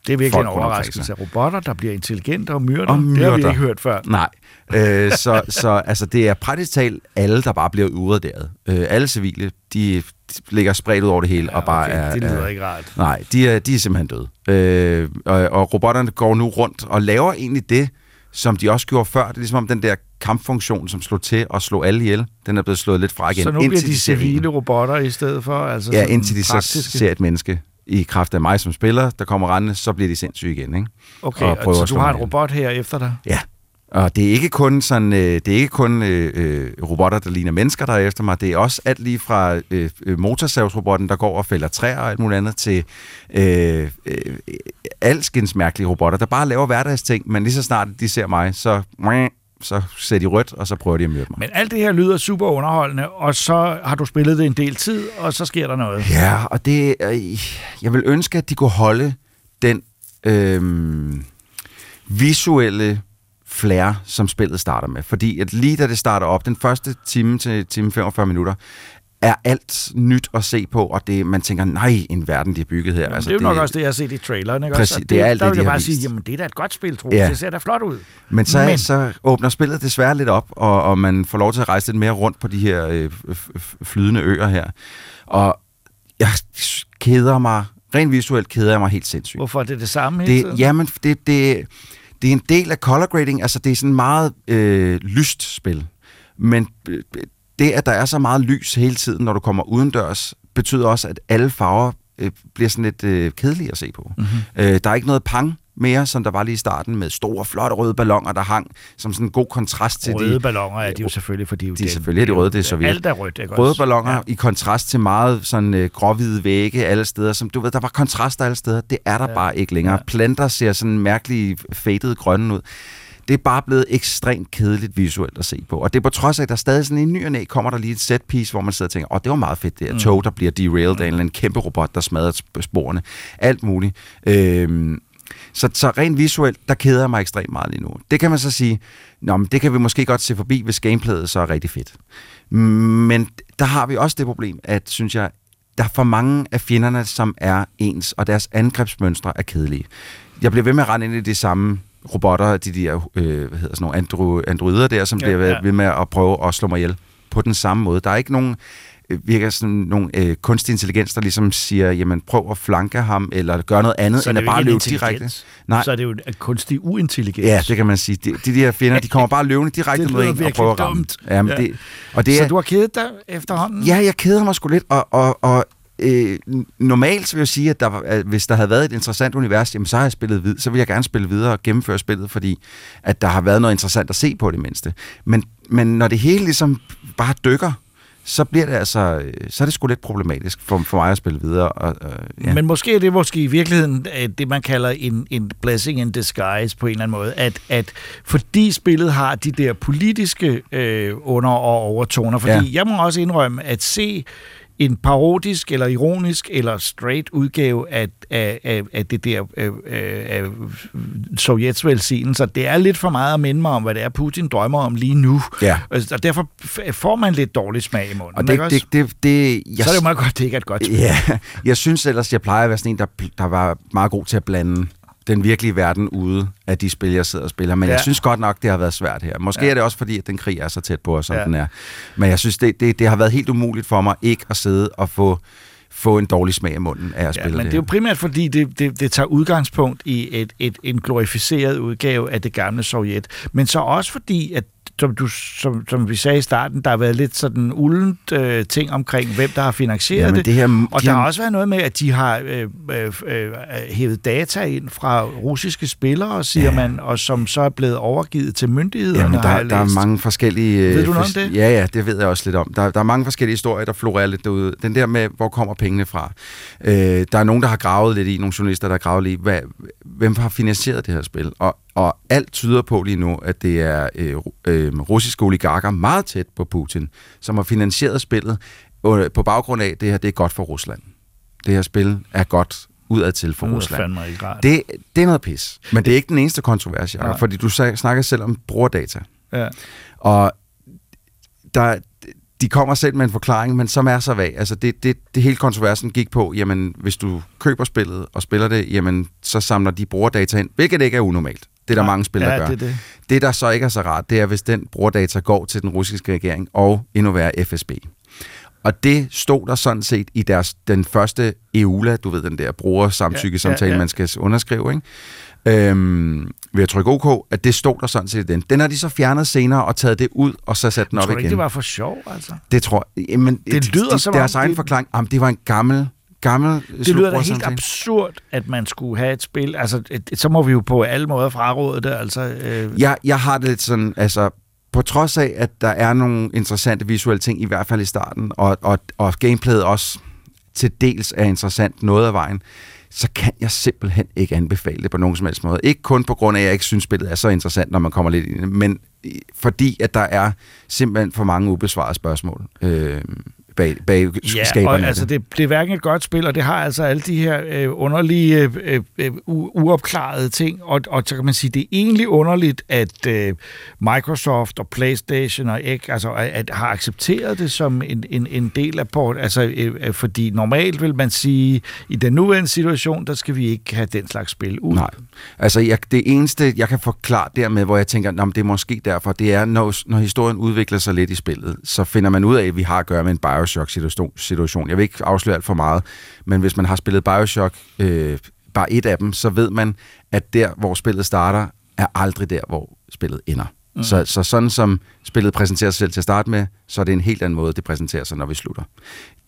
Det er virkelig folk en overraskelse. Robotter, der bliver intelligente og myrder. Og Det har vi myrder. ikke hørt før. Nej. Øh, så så altså, det er praktisk talt alle, der bare bliver udraderet. Øh, alle civile, de, de ligger spredt ud over det hele, ja, og bare okay, er... det lyder er, ikke rart. Nej, de er, de er simpelthen døde. Øh, og, og robotterne går nu rundt og laver egentlig det, som de også gjorde før. Det er ligesom om den der kampfunktion, som slog til og slog alle ihjel, den er blevet slået lidt fra igen. Så nu bliver de en. civile robotter i stedet for? Altså Ja, indtil de så praktiske. ser et menneske i kraft af mig som spiller, der kommer rendende, så bliver de sindssyge igen. Ikke? Okay, og prøver så du har en robot her efter dig? Ja. Og det er ikke kun sådan, øh, det er ikke kun øh, øh, robotter, der ligner mennesker, der er efter mig. Det er også alt lige fra øh, øh, motorsavsrobotten, der går og fælder træer og alt muligt andet, til øh, øh, alskens mærkelige robotter, der bare laver hverdagsting, men lige så snart de ser mig, så, så ser de rødt, og så prøver de at myrde mig. Men alt det her lyder super underholdende, og så har du spillet det en del tid, og så sker der noget. Ja, og det, øh, jeg vil ønske, at de kunne holde den øh, visuelle flair, som spillet starter med. Fordi at lige da det starter op, den første time til time 45 minutter, er alt nyt at se på, og det, man tænker, nej, en verden, de har bygget her. Altså, det er jo nok også det, jeg har set i traileren. Ikke? Præcis, også? Og det er alt der det, vil de jeg bare vist. sige, jamen det er da et godt spil, tro. Ja. Ja. Det ser da flot ud. Men så, Men- så åbner spillet desværre lidt op, og, og man får lov til at rejse lidt mere rundt på de her øh, flydende øer her. Og jeg keder mig, rent visuelt keder jeg mig helt sindssygt. Hvorfor er det det samme hele tiden? Det, jamen, det, det, det er en del af color grading, altså det er sådan meget øh, lyst spil. Men øh, det, at der er så meget lys hele tiden, når du kommer udendørs, betyder også, at alle farver øh, bliver sådan lidt øh, kedelige at se på. Mhm. Mm-hmm. Øh, der er ikke noget pang mere, som der var lige i starten, med store, flotte røde ballonger, der hang som sådan en god kontrast til Røde de... balloner er de jo selvfølgelig, fordi De er selvfølgelig de røde, det er Sovjet. Alt er rødt, ikke Røde også? balloner Ja. i kontrast til meget sådan øh, gråhvide vægge alle steder. Som du ved, der var kontraster alle steder. Det er der ja. bare ikke længere. Ja. Planter ser sådan mærkelige faded grønne ud. Det er bare blevet ekstremt kedeligt visuelt at se på. Og det er på trods af, at der stadig sådan i ny og næ kommer der lige et set piece, hvor man sidder og tænker, åh, oh, det var meget fedt, det her mm. tog, der bliver derailed af en eller anden kæmpe robot, der smadrer sp- sporene. Alt muligt. Øhm, så, så rent visuelt, der keder jeg mig ekstremt meget lige nu. Det kan man så sige, Nå, men det kan vi måske godt se forbi, hvis gameplayet så er rigtig fedt. Men der har vi også det problem, at synes jeg, der er for mange af fjenderne, som er ens, og deres angrebsmønstre er kedelige. Jeg bliver ved med at rende ind i de samme robotter, de der øh, hvad hedder sådan nogle andro, androider der, som Ja, bliver ja. ved med at prøve at slå mig ihjel på den samme måde. Der er ikke nogen øh, virker sådan nogle øh, kunstig intelligens, der ligesom siger, jamen prøv at flanke ham, eller gøre noget andet, Så end at bare løbe direkte. Nej. Så er det jo en kunstig uintelligens. Ja, det kan man sige. De, de der fjender, de kommer bare løvende direkte [laughs] mod en og prøver at ramme. dumt. Jamen, Ja. det, og det Så er, du har kedet dig efterhånden? Ja, jeg keder mig sgu lidt, og, og, og øh, normalt vil jeg sige, at, der, at hvis der havde været et interessant univers, jamen så har jeg spillet vid, så vil jeg gerne spille videre og gennemføre spillet, fordi at der har været noget interessant at se på det mindste. Men, men når det hele ligesom bare dykker, så bliver det altså, øh, så er det sgu lidt problematisk for, for mig at spille videre. Og, og, ja. Men måske er det måske i virkeligheden øh, det, man kalder en, en blessing in disguise på en eller anden måde. At, at fordi spillet har de der politiske øh, under- og overtoner, fordi. Ja. jeg må også indrømme at se en parodisk eller ironisk eller straight udgave af, af, af, af det der øh, af Sovjets velsignelser. Det er lidt for meget at minde mig om, hvad det er, Putin drømmer om lige nu. Ja. Og derfor får man lidt dårlig smag i munden. og det, det, det, det, jeg, Så er det jo meget godt, det ikke er et godt spil. Ja, jeg synes ellers, jeg plejer at være sådan en, der, der var meget god til at blande den virkelige verden ude af de spil, jeg sidder og spiller. Men Ja. jeg synes godt nok, det har været svært her. Måske Ja. er det også fordi, at den krig er så tæt på os, som Ja. den er. Men jeg synes, det, det, det har været helt umuligt for mig ikke at sidde og få, få en dårlig smag i munden af at Ja, spille men det det er jo primært fordi, det, det, det tager udgangspunkt i et, et, en glorificeret udgave af det gamle Sovjet. Men så også fordi, at som, du, som, som vi sagde i starten, der har været lidt sådan uldent øh, ting omkring, hvem der har finansieret Jamen, det. det her- og de der har- også været noget med, at de har øh, øh, øh, hævet data ind fra russiske spillere, siger ja. man, og som så er blevet overgivet til myndighederne, Jamen, der, der er mange forskellige... øh, Ved du noget om det? Ja, ja, det ved jeg også lidt om. Der, der er mange forskellige historier, der florerer lidt derude. Den der med, hvor kommer pengene fra? Øh, der er nogen, der har gravet lidt i, nogle journalister, der har gravet lidt i, hvad, hvem har finansieret det her spil? Og, og alt tyder på lige nu, at det er øh, øh, russiske oligarker meget tæt på Putin, som har finansieret spillet øh, på baggrund af, at det her det er godt for Rusland. Det her spil er godt udadtil for Det Rusland. Det, det er noget pis. Men det er ikke den eneste kontrovers, Nej. fordi du snakker selv om brugerdata. Ja. Og der, de kommer selv med en forklaring, men som er så vag. Altså det, det, det hele kontroversen gik på, jamen hvis du køber spillet og spiller det, jamen så samler de brugerdata ind, hvilket ikke er unormalt. Det er der Nej. mange spil, der Ja, gør. det det. det, der så ikke er så rart, det er, hvis den brugerdata går til den russiske regering og endnu værre FSB. Og det stod der sådan set i deres, den første EULA, du ved, den der brugersamtykkesamtale, Ja, ja, ja, ja. man skal underskrive, ikke? Øhm, ved at trykke OK, at det stod der sådan set i den. Den har de så fjernet senere og taget det ud, og så sat den op tror igen. ikke, det var for sjov, altså. Det tror jeg. Jamen, Det lyder de, som Deres om egen det- forklaring, jamen, det var en gammel, gammel Det lyder da helt absurd, at man skulle have et spil. Altså, et, så må vi jo på alle måder fraråde det. Altså, øh, Jeg, jeg har det lidt sådan, altså, på trods af, at der er nogle interessante visuelle ting, i hvert fald i starten, og, og, og gameplayet også til dels er interessant noget af vejen, så kan jeg simpelthen ikke anbefale det på nogen som helst måde. Ikke kun på grund af, at jeg ikke synes, spillet er så interessant, når man kommer lidt ind men fordi, at der er simpelthen for mange ubesvarede spørgsmål øh, bag, bag Ja, skaberne og altså, det. det, er hverken et godt spil, og det har altså alle de her øh, underlige, øh, øh, u- uopklarede ting, og, og så kan man sige, det er egentlig underligt, at øh, Microsoft og PlayStation og X altså, at, at har accepteret det som en, en, en del af port, altså, øh, øh, fordi normalt vil man sige, i den nuværende situation, der skal vi ikke have den slags spil ud. Nej. Altså, jeg, det eneste, jeg kan forklare dermed, hvor jeg tænker, "Nå, det er måske derfor, det er, når, når historien udvikler sig lidt i spillet, så finder man ud af, at vi har at gøre med en Bioshock-situation. Jeg vil ikke afsløre alt for meget, men hvis man har spillet Bioshock, øh, bare et af dem, så ved man, at der, hvor spillet starter, er aldrig der, hvor spillet ender. Mm. Så, så sådan som spillet præsenterer sig selv til at starte med, så er det en helt anden måde, det præsenterer sig, når vi slutter.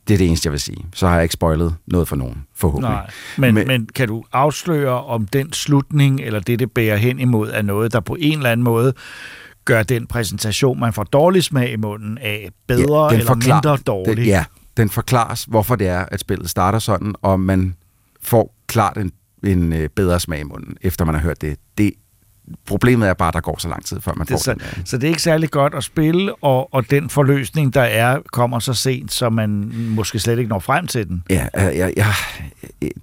Det er det eneste, jeg vil sige. Så har jeg ikke spoilet noget for nogen, forhåbentlig. Nej, men, men, men kan du afsløre, om den slutning, eller det, det bærer hen imod, er noget, der på en eller anden måde gør den præsentation, man får dårlig smag i munden af, bedre ja, eller mindre dårlig? Den, ja, den forklares, hvorfor det er, at spillet starter sådan, og man får klart en, en øh, bedre smag i munden, efter man har hørt det. det problemet er bare, at der går så lang tid, før man Det får så, den. øh, så det er ikke særlig godt at spille, og, og den forløsning, der er, kommer så sent, så man måske slet ikke når frem til den. Ja, øh, jeg, jeg,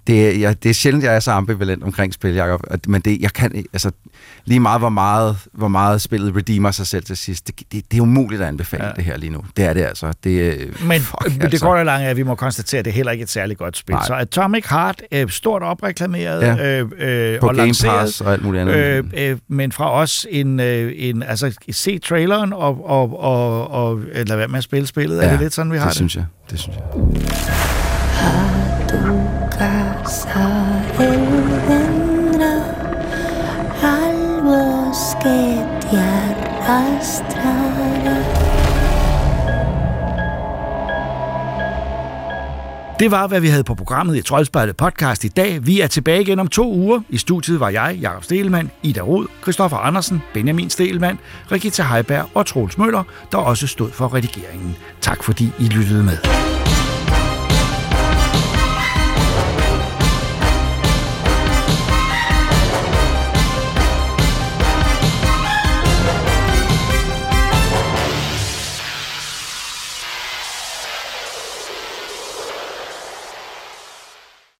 det, er- jeg, det er sjældent, jeg er så ambivalent omkring spil, Jacob. Men det, jeg kan altså lige meget, hvor meget, hvor meget spillet redeemer sig selv til sidst. Det, det, det er umuligt at anbefale ja. det her lige nu. Det er det altså. Det, er- Men fuck, det altså. og lange er, at vi må konstatere, at det er heller ikke et særligt godt spil. Nej. Så Atomic Heart er stort opreklameret Ja. øh, øh, På og Game lanceret, Pass og alt muligt andet. Øh, øh, men fra os en, øh, en altså se traileren og, og, og, og lad være med at spille spillet. Ja, er det lidt sådan, vi har det? det? synes jeg. Det synes jeg. casa el vendrá al bosque te arrastrará. Det var, hvad vi havde på programmet i Troldspejlet podcast i dag. Vi er tilbage igen om to uger. I studiet var jeg, Jakob Stelmann, Ida Rod, Christoffer Andersen, Benjamin Stelmann, Regita Heiberg og Troels Møller, der også stod for redigeringen. Tak fordi I lyttede med.